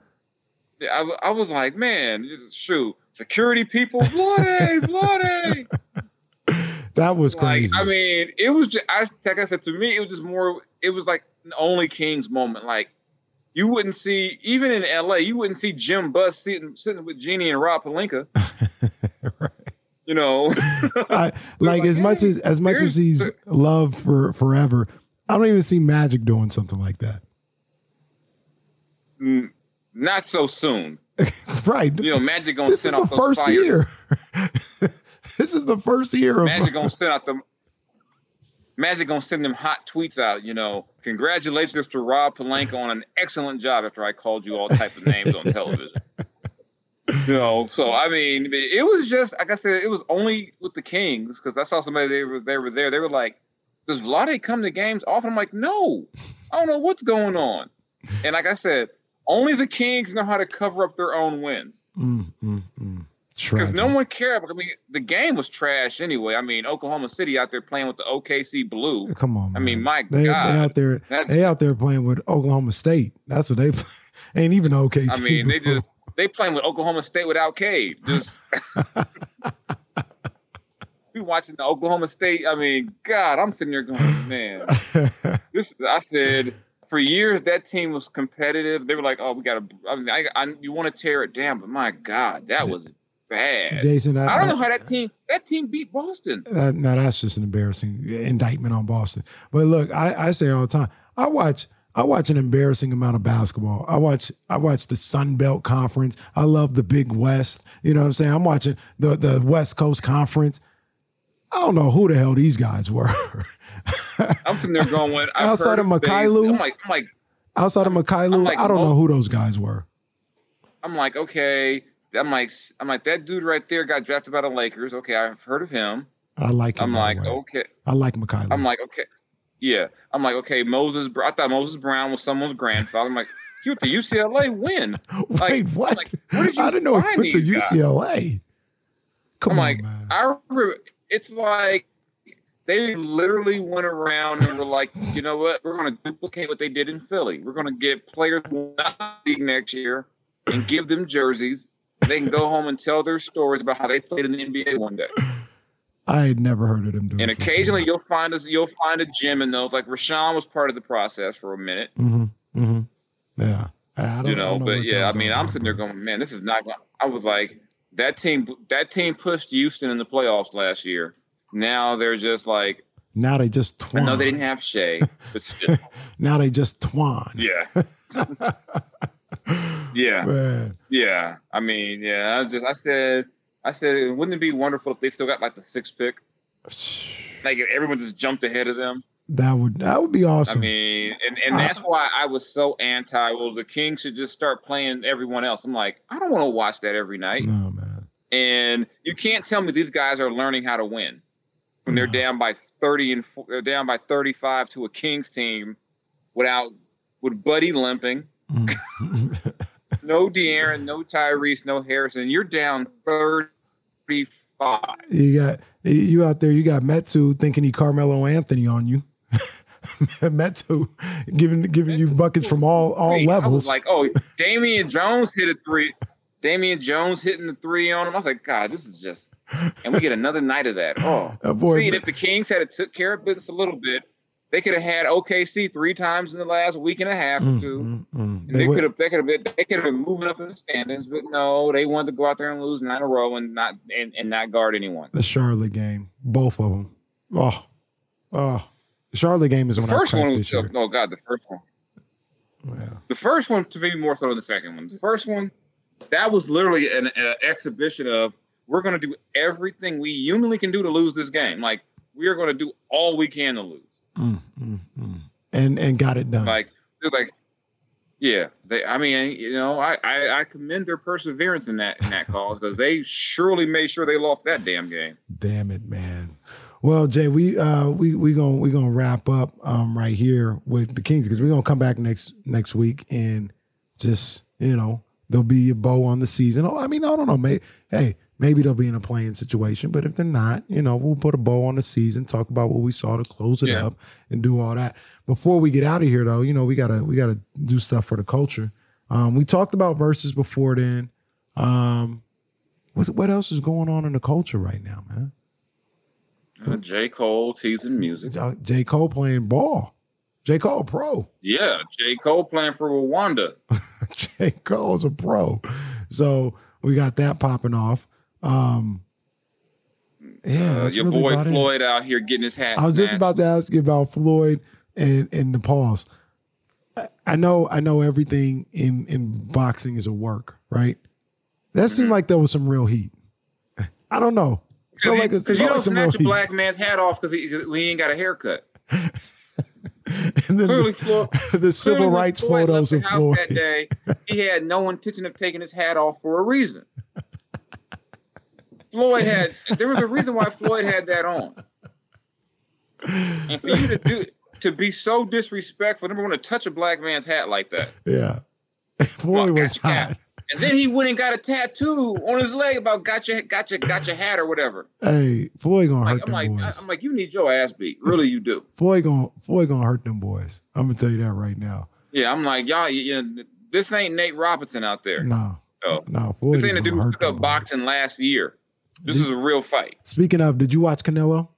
i was like, man, shoot, security people, bloody, bloody. That was Like, crazy. I mean, it was just, I, like I said, to me, it was just more, it was like an only Kings moment. Like, you wouldn't see, even in LA, you wouldn't see Jim Buss sitting sitting with Jeanie and Rob Pelinka. You know, I, like, like, as much as as much as he's loved for forever, I don't even see Magic doing something like that. Mm, not so soon. right. You know, Magic gonna this is the first fires. year. this is the first year of Magic gonna send out them. Magic gonna send them hot tweets out. You know, congratulations to Rob Pelinka on an excellent job. After I called you all type of names on television. You know, so I mean, it was just like I said, it was only with the Kings because I saw somebody they were they were there. They were like, "Does Vlade come to games often?" I'm like, "No, I don't know what's going on." And like I said, only the Kings know how to cover up their own wins. Mm, mm, mm. Because no one cared. I mean, the game was trash anyway. I mean, Oklahoma City out there playing with the OKC Blue. Come on. I mean, man. my they, God. they out there. That's- They out there playing with Oklahoma State. That's what they play. Ain't even OKC. I mean, they just they playing with Oklahoma State without Cade. Just we watching the Oklahoma State. I mean, God, I'm sitting there going, man. This I said for years that team was competitive. They were like, oh, we got to. I mean, I, I you want to tear it down, but my God, that was bad. Jason. I, I don't know how that team that team beat Boston. Uh, now that's just an embarrassing indictment on Boston. But look, I, I say all the time, I watch I watch an embarrassing amount of basketball. I watch I watch the Sun Belt Conference. I love the Big West. You know what I'm saying? I'm watching the the West Coast Conference. I don't know who the hell these guys were. I'm sitting there going, I've Outside of Faze. Mykhailiuk? I'm like, I'm like, Outside of Mykhailiuk, I'm like, I don't know who those guys were. I'm like, okay. I'm like, I'm like, that dude right there got drafted by the Lakers. Okay, I've heard of him. I like him. I'm like, way. okay. I like Mykhailiuk. I'm like, okay. Yeah. I'm like, okay, Moses. I thought Moses Brown was someone's grandfather. I'm like, you went to UCLA win. Wait, like- what? like, where did you I didn't know he went to these guys? UCLA. Come I'm on, like, man. I remember. It's like they literally went around and were like, you know what? We're going to duplicate what they did in Philly. We're going to get players not the league next year and give them jerseys. They can go home and tell their stories about how they played in the NBA one day. I had never heard of them doing. It. And occasionally you'll find us, you'll find a gem in those. Like Richaun was part of the process for a minute, Mm-hmm. Mm-hmm. Yeah. I don't, you know. don't But what yeah, I mean, I'm sitting there going, man, this is not. Gonna, I was like, that team, that team pushed Houston in the playoffs last year. Now they're just like, Now they just I twine. know they didn't have Shai, but still, now they just twine. yeah, yeah, Man. yeah. I mean, yeah. I just, I said, I said, wouldn't it be wonderful if they still got like the sixth pick? Like if everyone just jumped ahead of them. That would that would be awesome. I mean, and, and that's why I was so anti. Well, the Kings should just start playing everyone else. I'm like, I don't want to watch that every night. no man. And you can't tell me these guys are learning how to win when they're No. down by 30 and they're down by 35 to a Kings team without with Buddy limping, Mm. no De'Aaron, no Tyrese, no Harrison. You're down 35. you got you out there. You got Metsu thinking he Carmelo Anthony on you. Metsu giving giving you buckets from all all Wait, I was levels. like, oh, Damian Jones hit a three. Damian Jones hitting the three on him. I was like, God, this is just. And we get another night of that. Oh, That boy- see, if the Kings had took care of business a little bit, they could have had OKC three times in the last week and a half or Mm, two. mm, mm. And They they could have, they could have been, they could have been moving up in the standings, but no, they wanted to go out there and lose nine in a row and not and, and not guard anyone. the Charlotte game, both of them. Oh, oh, the Charlotte game is The when first I one was, this oh God, the first one. Yeah. The first one to me more so than the second one. The first one, that was literally an uh, exhibition of we're going to do everything we humanly can do to lose this game. Like we are going to do all we can to lose. Mm, mm, mm. And and got it done. Like like, yeah. They, I mean, you know, I, I I commend their perseverance in that in that cause because they surely made sure they lost that damn game. Damn it, man. Well, Jay, we uh we we gonna we gonna wrap up um right here with the Kings because we're gonna come back next next week and just you know there'll be a bow on the season. Oh, I mean, I don't know, mate. Hey, maybe they'll be in a playing situation. But if they're not, you know, we'll put a bow on the season, talk about what we saw to close it Yeah. up, and do all that. Before we get out of here, though, you know, we gotta we gotta do stuff for the culture. Um, we talked about verses before then. Um, what what else is going on in the culture right now, man? Uh, J. Cole teasing music. J. Cole playing ball. J. Cole pro. Yeah, J. Cole playing for Rwanda. J. Cole's a pro. So we got that popping off. Um yeah, Uh, your really boy about it. Floyd out here getting his hat. I was just about to ask you about Floyd and and the pause. I- I know I know everything in in boxing is a work, right? That Mm-hmm. seemed like there was some real heat. I don't know. Feel like Because you don't like snatch a heat. black man's hat off because he, he ain't got a haircut. and then Clearly, the, Floyd, the civil rights Floyd photos of Floyd. That day, he had no intention of taking his hat off for a reason. Floyd had there was a reason why Floyd had that on. And for you to do to be so disrespectful, number one, to touch a black man's hat like that. Yeah. Floyd Well, was hot. And then he went and got a tattoo on his leg about gotcha, your got your got your hat or whatever. Hey, Floyd gonna Like, hurt I'm them like boys. I'm like, you need your ass beat. Really you do. Floyd gonna Floyd gonna hurt them boys. I'm gonna tell you that right now. Yeah, I'm like, y'all, you, know, this ain't Nate Robinson out there. No, No. no, Floyd This ain't a dude who took up boxing last year. This Did- is a real fight. Speaking of, did you watch Canelo?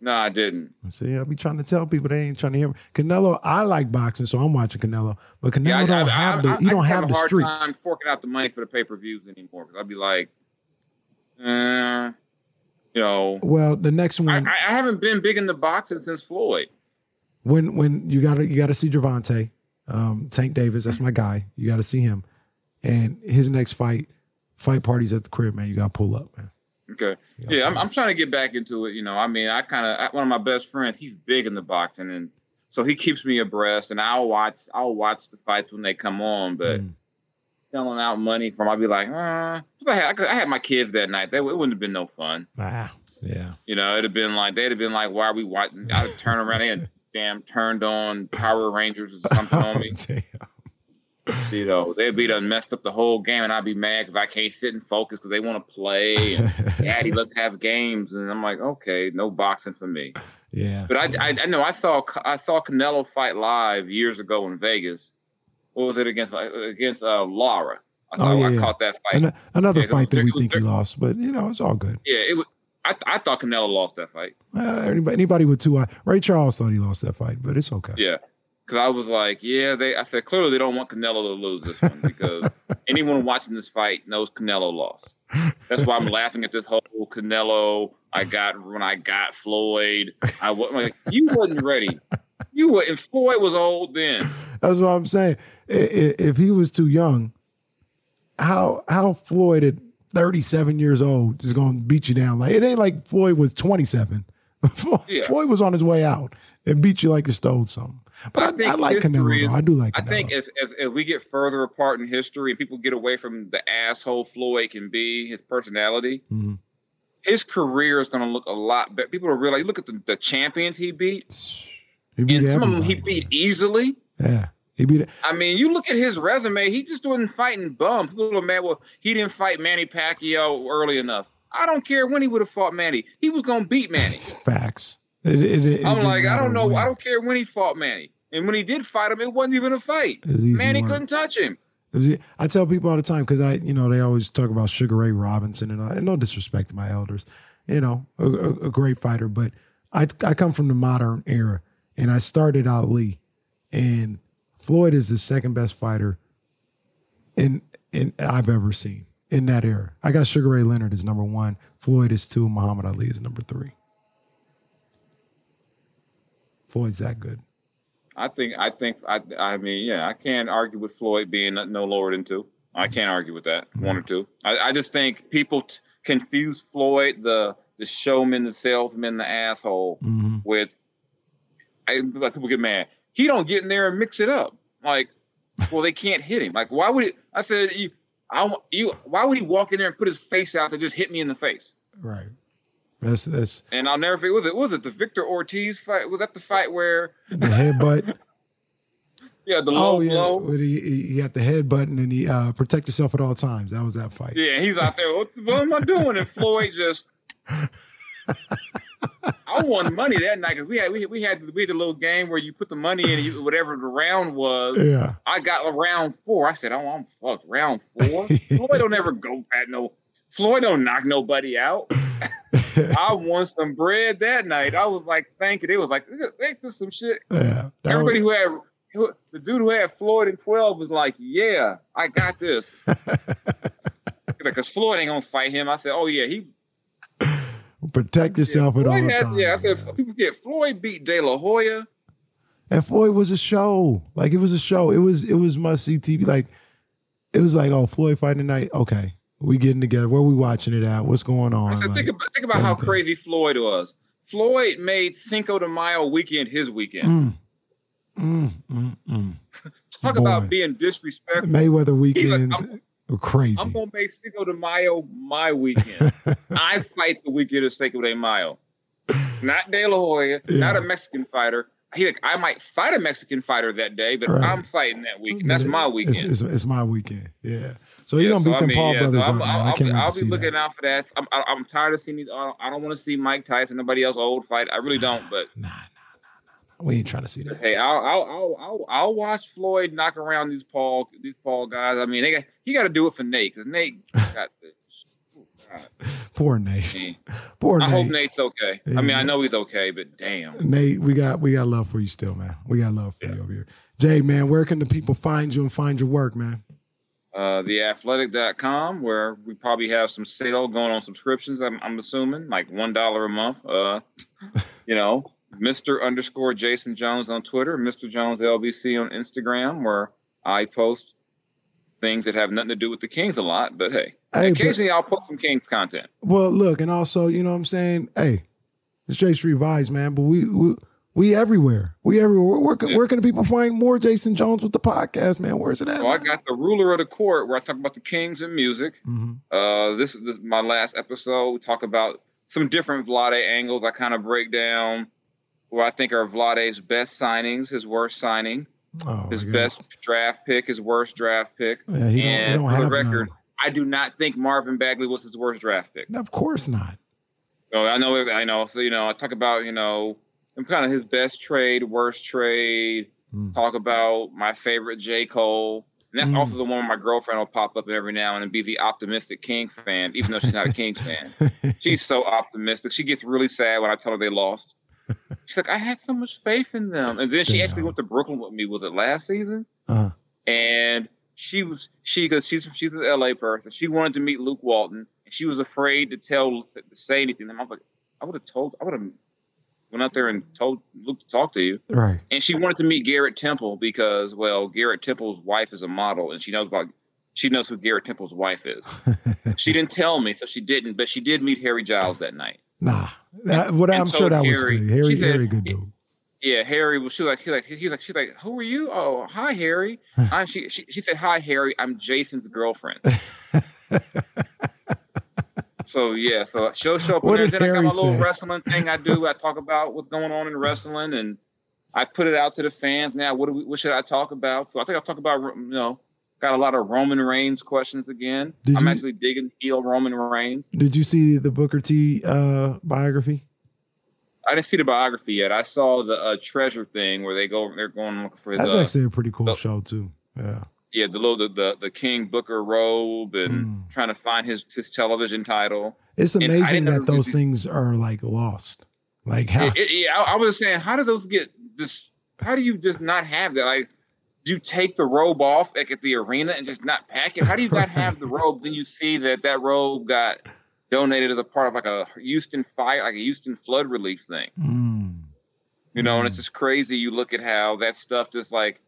No, I didn't. See, I'll be trying to tell people they ain't trying to hear me. Canelo, I like boxing, so I'm watching Canelo. But Canelo Yeah, I, don't I, have the I, he don't have, a the hard streets. time forking out the money for the pay per views anymore. Because I'd be like, uh, you know, Well, the next one I I haven't been big in the boxing since Floyd. when when you gotta you gotta see Gervonta, um, Tank Davis, that's my guy. You gotta see him. And his next fight, fight parties at the crib, man. You gotta pull up, man. Okay. Yeah, I'm, I'm trying to get back into it. You know, I mean, I kind of one of my best friends. He's big in the boxing, and so he keeps me abreast. And I'll watch, I'll watch the fights when they come on. But Mm. selling out money from, I'd be like, 'cause I had, I had my kids that night. That it wouldn't have been no fun. Ah, yeah. You know, it'd have been like they'd have been like, "Why are we watching?" I'd turn around and damn turned on Power Rangers or something on me. Damn. You know, they'd be done messed up the whole game, and I'd be mad because I can't sit and focus because they want to play. And Daddy, let's have games, and I'm like, okay, no boxing for me. yeah. But I, I, I know I saw I saw Canelo fight live years ago in Vegas. What was it against against uh, Lara? I, Oh, yeah, I yeah. caught that fight. An- another Yeah, fight that we think he lost, but you know, it's all good. yeah, it was. I, I thought Canelo lost that fight. Uh, anybody, anybody with two eyes. Ray Charles thought he lost that fight, but it's okay. Yeah. Because I was like, yeah, they. I said clearly they don't want Canelo to lose this one because anyone watching this fight knows Canelo lost. That's why I'm laughing at this whole Canelo. I got when I got Floyd. I was like, you wasn't ready. You were, and Floyd was old then. That's what I'm saying. If he was too young, how how Floyd at 37 years old is going to beat you down? Like it ain't like Floyd was 27. Floyd, Yeah. Floyd was on his way out and beat you like you stole something. But I, I, think like Canelo. is- I do like I think as, as as we get further apart in history and people get away from the asshole Floyd can be, his personality, Mhm. his career is going to look a lot better. People will realize. Look at the, the champions he beat, He beat and some of them he beat easily. Yeah, he beat. I mean, you look at his resume; he just wasn't fighting bums. People are mad. Well, he didn't fight Manny Pacquiao early enough. I don't care when he would have fought Manny. He was going to beat Manny. Facts. It, it, it, I'm like, I don't know. I don't care when he fought Manny. And when he did fight him, it wasn't even a fight. It was easy Manny couldn't touch him. I tell people all the time because I, you know, they always talk about Sugar Ray Robinson and, I, and no disrespect to my elders, you know, a, a, a great fighter, but I I come from the modern era and I started out Lee, and Floyd is the second best fighter in in I've ever seen in that era. I got Sugar Ray Leonard as number one, Floyd is two, Muhammad Ali is number three. Floyd's that good. I think. I think. I. I mean, yeah. I can't argue with Floyd being no lower than two. I can't argue with that. One or two. I, I just think people t- confuse Floyd, the the showman, the salesman, the asshole, Mhm. with. I, like people get mad. He don't get in there and mix it up. Like, well, they can't hit him. Like, why would it? I said, you, I, you. Why would he walk in there and put his face out to just hit me in the face? Right. That's that's And I'll never forget. Was it was it the Victor Ortiz fight? Was that the fight where the headbutt. Yeah, the low oh yeah, blow. But he, he he had the head button and he uh, protect yourself at all times. That was that fight. Yeah, he's out there. What, what am I doing? And Floyd just. I won money that night because we had we, we had we had a little game where you put the money in you, whatever the round was. Yeah. I got a round four. I said, "Oh, I'm fucked. Round four. Floyd don't ever go at no. Floyd don't knock nobody out. I won some bread that night. I was like, thank you. They was like, make this some shit. Yeah. Everybody was- who had who, the dude who had Floyd in twelve was like, yeah, I got this. Because Floyd ain't gonna fight him. I said, oh yeah, he protect yourself at all has- times. yeah. I said man. people get Floyd beat De La Hoya. And Floyd was a show. Like it was a show. It was it was must see TV. Like it was like, oh, Floyd fighting tonight. Okay, we getting together. Where we watching it at? What's going on? I said, Like, think about think about how crazy Floyd was. Floyd made Cinco de Mayo weekend his weekend. mm, mm, mm, mm. Talk boy. about being disrespectful. Mayweather like, weekends I'm- crazy. I'm gonna make Cinco de Mayo my weekend. I fight the weekend of Cinco de Mayo. Not De La Hoya, not a Mexican fighter. He like, I might fight a Mexican fighter that day, but Right. I'm fighting that weekend. That's my It's, weekend. it's, it's my weekend. Yeah. So you're Yeah, gonna so beat I them mean, Paul yeah, so brothers I'm- up, man. I'll, I I'll can't be, wait I'll be looking that. out for that. I'm, I- I'm tired of seeing these. I don't, don't want to see Mike Tyson, nobody else old fight. I really don't. But Nah, nah, nah, nah. We ain't trying to see that. hey, I'll I'll I'll, I'll, I'll watch Floyd knock around these Paul these Paul guys. I mean, they got, he got to do it for Nate because Nate got the. Oh, God, Poor Nate. man. Poor I Nate. hope Nate's okay. I mean, I know he's okay, but damn. Nate, we got we got love for you still, man. We got love for Yeah. you over here. Jay, man, where can the people find you and find your work, man? Uh, theathletic.com, where we probably have some sale going on subscriptions. I'm, I'm assuming like one dollar a month. Uh, you know, Mr. underscore Jason Jones on Twitter, Mr. Jones LBC on Instagram, where I post things that have nothing to do with the Kings a lot. But hey, Hey, but- occasionally I'll post some Kings content. Well, look, and also, you know what I'm saying? Hey, it's J Street Vibes, man, but we we we everywhere. We everywhere. Where, can Yeah. where can the people find more Jason Jones with the podcast, man? Where's it at? So I got the ruler of the court, where I talk about the Kings and music. Mhm. Uh, this, this is my last episode. We talk about some different Vlade angles. I kind of break down where I think are Vlade's best signings, his worst signing, Oh, his best draft pick, his worst draft pick. Yeah, he don't, and don't for the record, none. I do not think Marvin Bagley was his worst draft pick. Of course not. So I know, I know. So you know, I talk about you know, kind of his best trade, worst trade. Mm. Talk about my favorite J Cole, and that's Mm. also the one my girlfriend will pop up every now and then be the optimistic King fan, even though she's not a Kings fan. She's so optimistic. She gets really sad when I tell her they lost. She's like, I had so much faith in them. And then she actually went to Brooklyn with me. Was it last season? uh, And she was she because she's she's an LA person. She wanted to meet Luke Walton, and she was afraid to tell to say anything. And I was like, I would have told, I would have went out there and told Luke to talk to you. right. And she wanted to meet Garrett Temple because, well, Garrett Temple's wife is a model, and she knows about she knows who Garrett Temple's wife is. she didn't tell me, so she didn't, but she did meet Harry Giles that night. Nah. That, what And I'm sure that Harry- was good. Harry, said- Harry, good dude. Yeah, Harry was. She like, he like, he's like, she's like, who are you? Oh, hi, Harry. I'm, she, she, she said, hi, Harry. I'm Jason's girlfriend. so yeah, so she'll show up. What there. Then I got my little say? wrestling thing I do. I talk about what's going on in wrestling, and I put it out to the fans. Now, what do we? What should I talk about? So I think I'll talk about. You know, got a lot of Roman Reigns questions again. Did I'm you- actually digging heel Roman Reigns. Did you see the Booker T uh, biography? I didn't see the biography yet. I saw the uh, treasure thing where they go. They're going looking for That's the actually a pretty cool the- show too. Yeah. Yeah, the little the, the the King Booker robe and Mm. trying to find his his television title. It's amazing that those things are like lost. Like how It- it- yeah, I, I was saying, how do those get this? How do you just not have that? Like, do you take the robe off like at the arena and just not pack it? How do you not have the robe? Then you see that that robe got donated as a part of like a Houston fire, like a Houston flood relief thing. Mm. You know, and it's just crazy. You look at how that stuff just like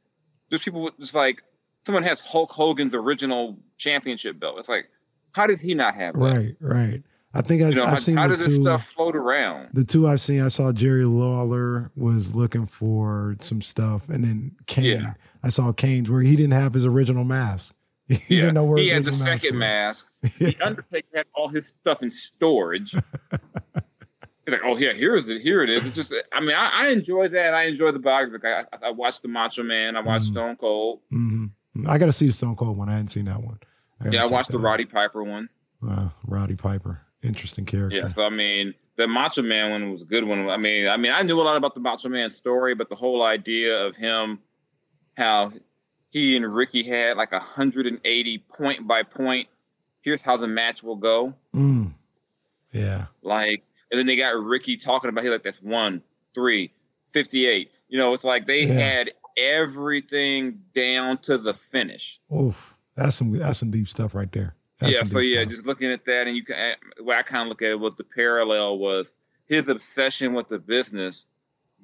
there's people with just like someone has Hulk Hogan's original championship belt. It's like, how does he not have that? Right, right. I think I, You know, I've how, seen how does this stuff float around? The two I've seen, I saw Jerry Lawler was looking for some stuff, and then Kane. Yeah. I saw Kane's where he didn't have his original mask. He Yeah, didn't know where he had the original second was. mask. Yeah. The Undertaker had all his stuff in storage. He's like, oh yeah, here is it. Here it is. It's just, I mean, I, I enjoy that. I enjoy the biography. I, I, watched the Macho Man. I watched Mhm. Stone Cold. hmm I got to see the Stone Cold one. I hadn't seen that one. gotta Yeah, I watched the out. Roddy Piper one. Uh, Roddy Piper, interesting character. Yeah, so I mean, the Macho Man one was a good one. I mean, I mean, I knew a lot about the Macho Man story, but the whole idea of him, how he and Ricky had like a hundred and eighty point by point. Here's how the match will go. Mm. Yeah. Like, and then they got Ricky talking about he like that's one, three, 58. You know, it's like they Yeah. had everything down to the finish. Oof. That's some that's some deep stuff right there. That's yeah, so yeah, stuff. just looking at that, and you can what I kind of look at it was the parallel was his obsession with the business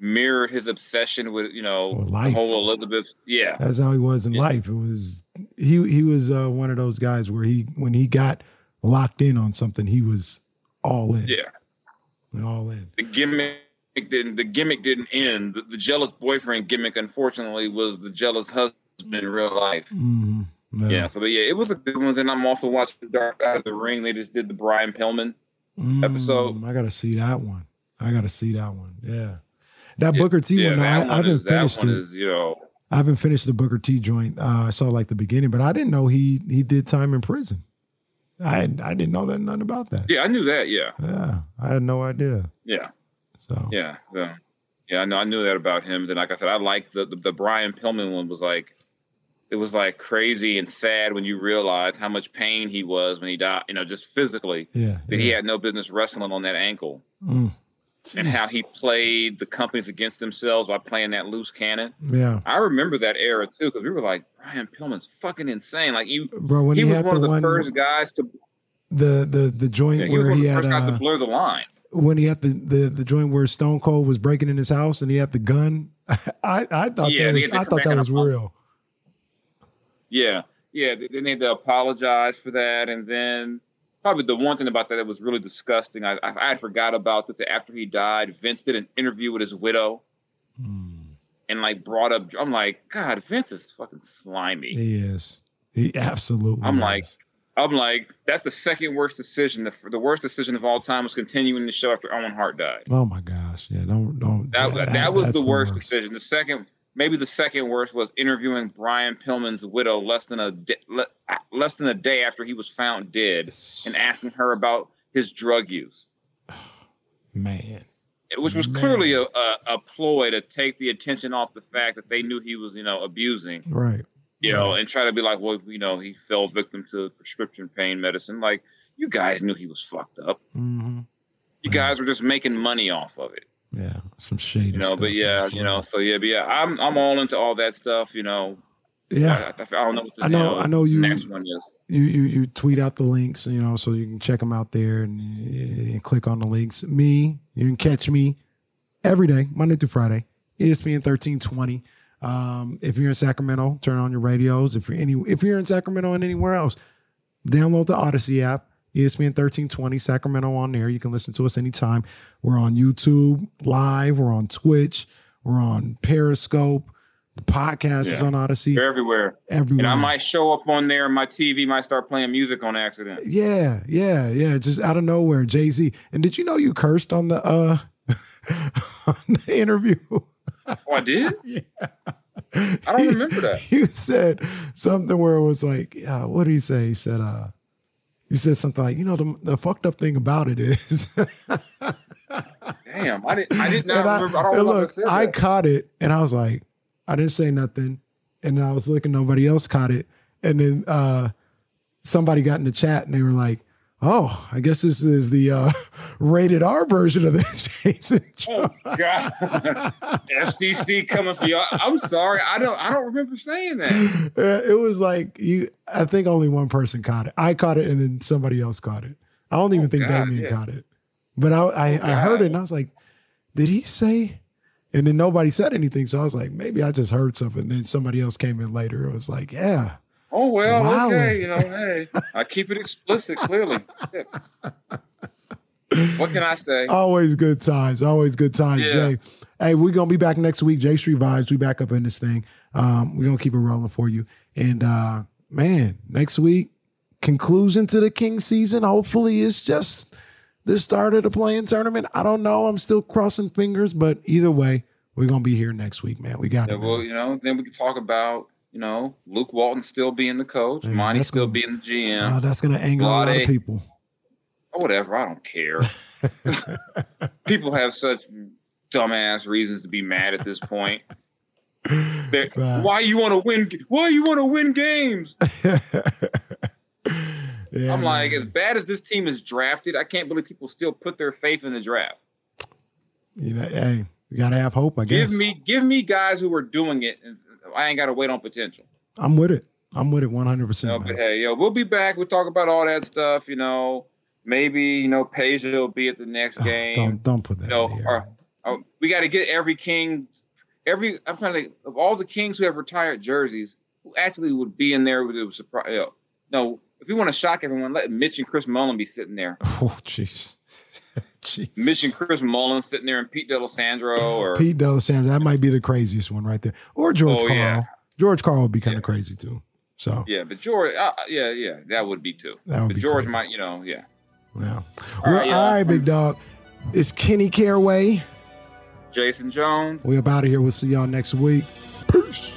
mirrored his obsession with you know With the life. whole Elizabeth. Yeah, That's how he was in Yeah. life. It was he he was uh, one of those guys where he when he got locked in on something, he was all in. yeah. All in. The gimmick didn't. The gimmick didn't end. The, the jealous boyfriend gimmick, unfortunately, was the jealous husband in real life. hmm Yeah, so but yeah, it was a good one. Then I'm also watching The Dark Side of the Ring. They just did the Brian Pillman. episode. Mm, I gotta see that one. I gotta see that one. Yeah. That Yeah, Booker T yeah, one, I, I one haven't is, finished it. is you know I haven't finished the Booker T joint. Uh, I saw like the beginning, but I didn't know he he did time in prison. I I didn't know that nothing about that. yeah, I knew that. Yeah, Yeah, I had no idea. yeah. So Yeah, yeah, yeah. I know. I knew that about him. Then, like I said, I like the, the the Brian Pillman one. Was like, it was like crazy and sad when you realize how much pain he was when he died. You know, just physically yeah, that he had no business wrestling on that ankle, Mm. and how he played the companies against themselves by playing that loose cannon. yeah, I remember that era too because we were like, Brian Pillman's fucking insane. Like you, bro. When he, he, was one of the one, first guys to. the the the joint Yeah, where he the had guys to uh, blur the lines. When he had the, the the joint where Stone Cold was breaking in his house and he had the gun. I I thought Yeah, that was I thought that was real. Yeah, yeah, they, they need to apologize for that, and then probably the one thing about that that was really disgusting. I I, I had forgot about this after he died. Vince did an interview with his widow Mm. and like brought up. I'm like, God, Vince is fucking slimy. He is. He absolutely. I'm like, is. I'm like, that's the second worst decision. The, the worst decision of all time was continuing the show after Owen Hart died. oh my gosh, yeah. Don't don't. That yeah, that, was that's the worst, decision. The second, maybe the second worst, was interviewing Brian Pillman's widow less than a di- le- less than a day after he was found dead, and asking her about his drug use, Man, which was Man. clearly a, a, a ploy to take the attention off the fact that they knew he was, you know, abusing, right? You know, Right. and try to be like, well, you know, he fell victim to prescription pain medicine. Like, you guys knew he was fucked up. hmm You Mhm. guys were just making money off of it. Yeah, some shady. you know. But yeah, you know. So yeah, but yeah, I'm I'm all into all that stuff. You know, Yeah, I, I, I don't know what the I know- I know you- next one is. you you you tweet out the links, you know, so you can check them out there and, and click on the links. Me, you can catch me every day, Monday through Friday, ESPN thirteen twenty. Um, if you're in Sacramento, turn on your radios. If you're any, if you're in Sacramento and anywhere else, download the Audacy app. ESPN thirteen twenty Sacramento on there. You can listen to us anytime. We're on YouTube live. We're on Twitch. We're on Periscope. The podcast is on Audacy. They're everywhere, Everywhere. and I might show up on there. and My TV might start playing music on accident. Yeah, yeah, yeah. Just out of nowhere, Jay Z. And did you know you cursed on the uh on the interview? Oh, I did. yeah. I don't remember that. You said something where it was like, yeah, what did he say? He said, uh, you said something like, you know, the, the fucked up thing about it is Damn, I didn't. I did not I, remember. I don't and know if I look, said I caught it and I was like, I didn't say nothing. And I was looking, nobody else caught it. And then uh somebody got in the chat and they were like, Oh, I guess this is the uh rated R version of this, Jason. Oh God, FCC coming for y'all. I'm sorry. I don't. I don't remember saying that. Uh, it was like you I think only one person caught it. I caught it and then somebody else caught it. I don't even Oh, think God, Damien yeah. caught it. But I I, I heard it and I was like, did he say? And then nobody said anything. So I was like, maybe I just heard something. And then somebody else came in later. It was like, yeah. Oh well, Wow. okay. You know, hey, I keep it explicit clearly. What can I say? Always good times. Always good times, Yeah. Jay. Hey, we're gonna be back next week. J Street Vibes. We back up in this thing. Um, we're gonna keep it rolling for you. And uh man, next week, conclusion to the King season. Hopefully it's just this start of the playing tournament. I don't know. I'm still crossing fingers, but either way, we're gonna be here next week, man. We got Yeah, it. well, you know, then we can talk about, you know, Luke Walton still being the coach, Man, Monty still gonna- being the GM, Uh, that's gonna anger a lot of people. or whatever. I don't care. People have such dumbass reasons to be mad at this point. Right. Why you want to win? Why you want to win games? Yeah, I'm like, man. as bad as this team is drafted, I can't believe people still put their faith in the draft. you know, hey, you gotta have hope. I guess. Give me, give me guys who are doing it. And I ain't got to wait on potential. I'm with it. I'm with it 100. You know, percent but hey, yo, we'll be back. We'll talk about all that stuff. You know, maybe you know, Peja will be at the next ah, game. Don't don't put that. you know, here. or, or we got to get every king, every. I'm trying to think of all the kings who have retired jerseys, who actually would be in there with a surprise. You know, no, if we want to shock everyone, let Mitch and Chris Mullin be sitting there. Oh, jeez. Mitch Chris Mullin sitting there, and Pete D'Alessandro, or Pete Delisandro, that might be the craziest one right there. Or George Oh, Karl. yeah. George Karl would be kind of Yeah. crazy too. So yeah, but George, uh, yeah, yeah, that would be too. That would but be George crazy. might, you know, yeah. yeah. All Well, right, y'all. all right, big dog. It's Kenny Caraway. Jason Jones. We up out of here. We'll see y'all next week. Peace.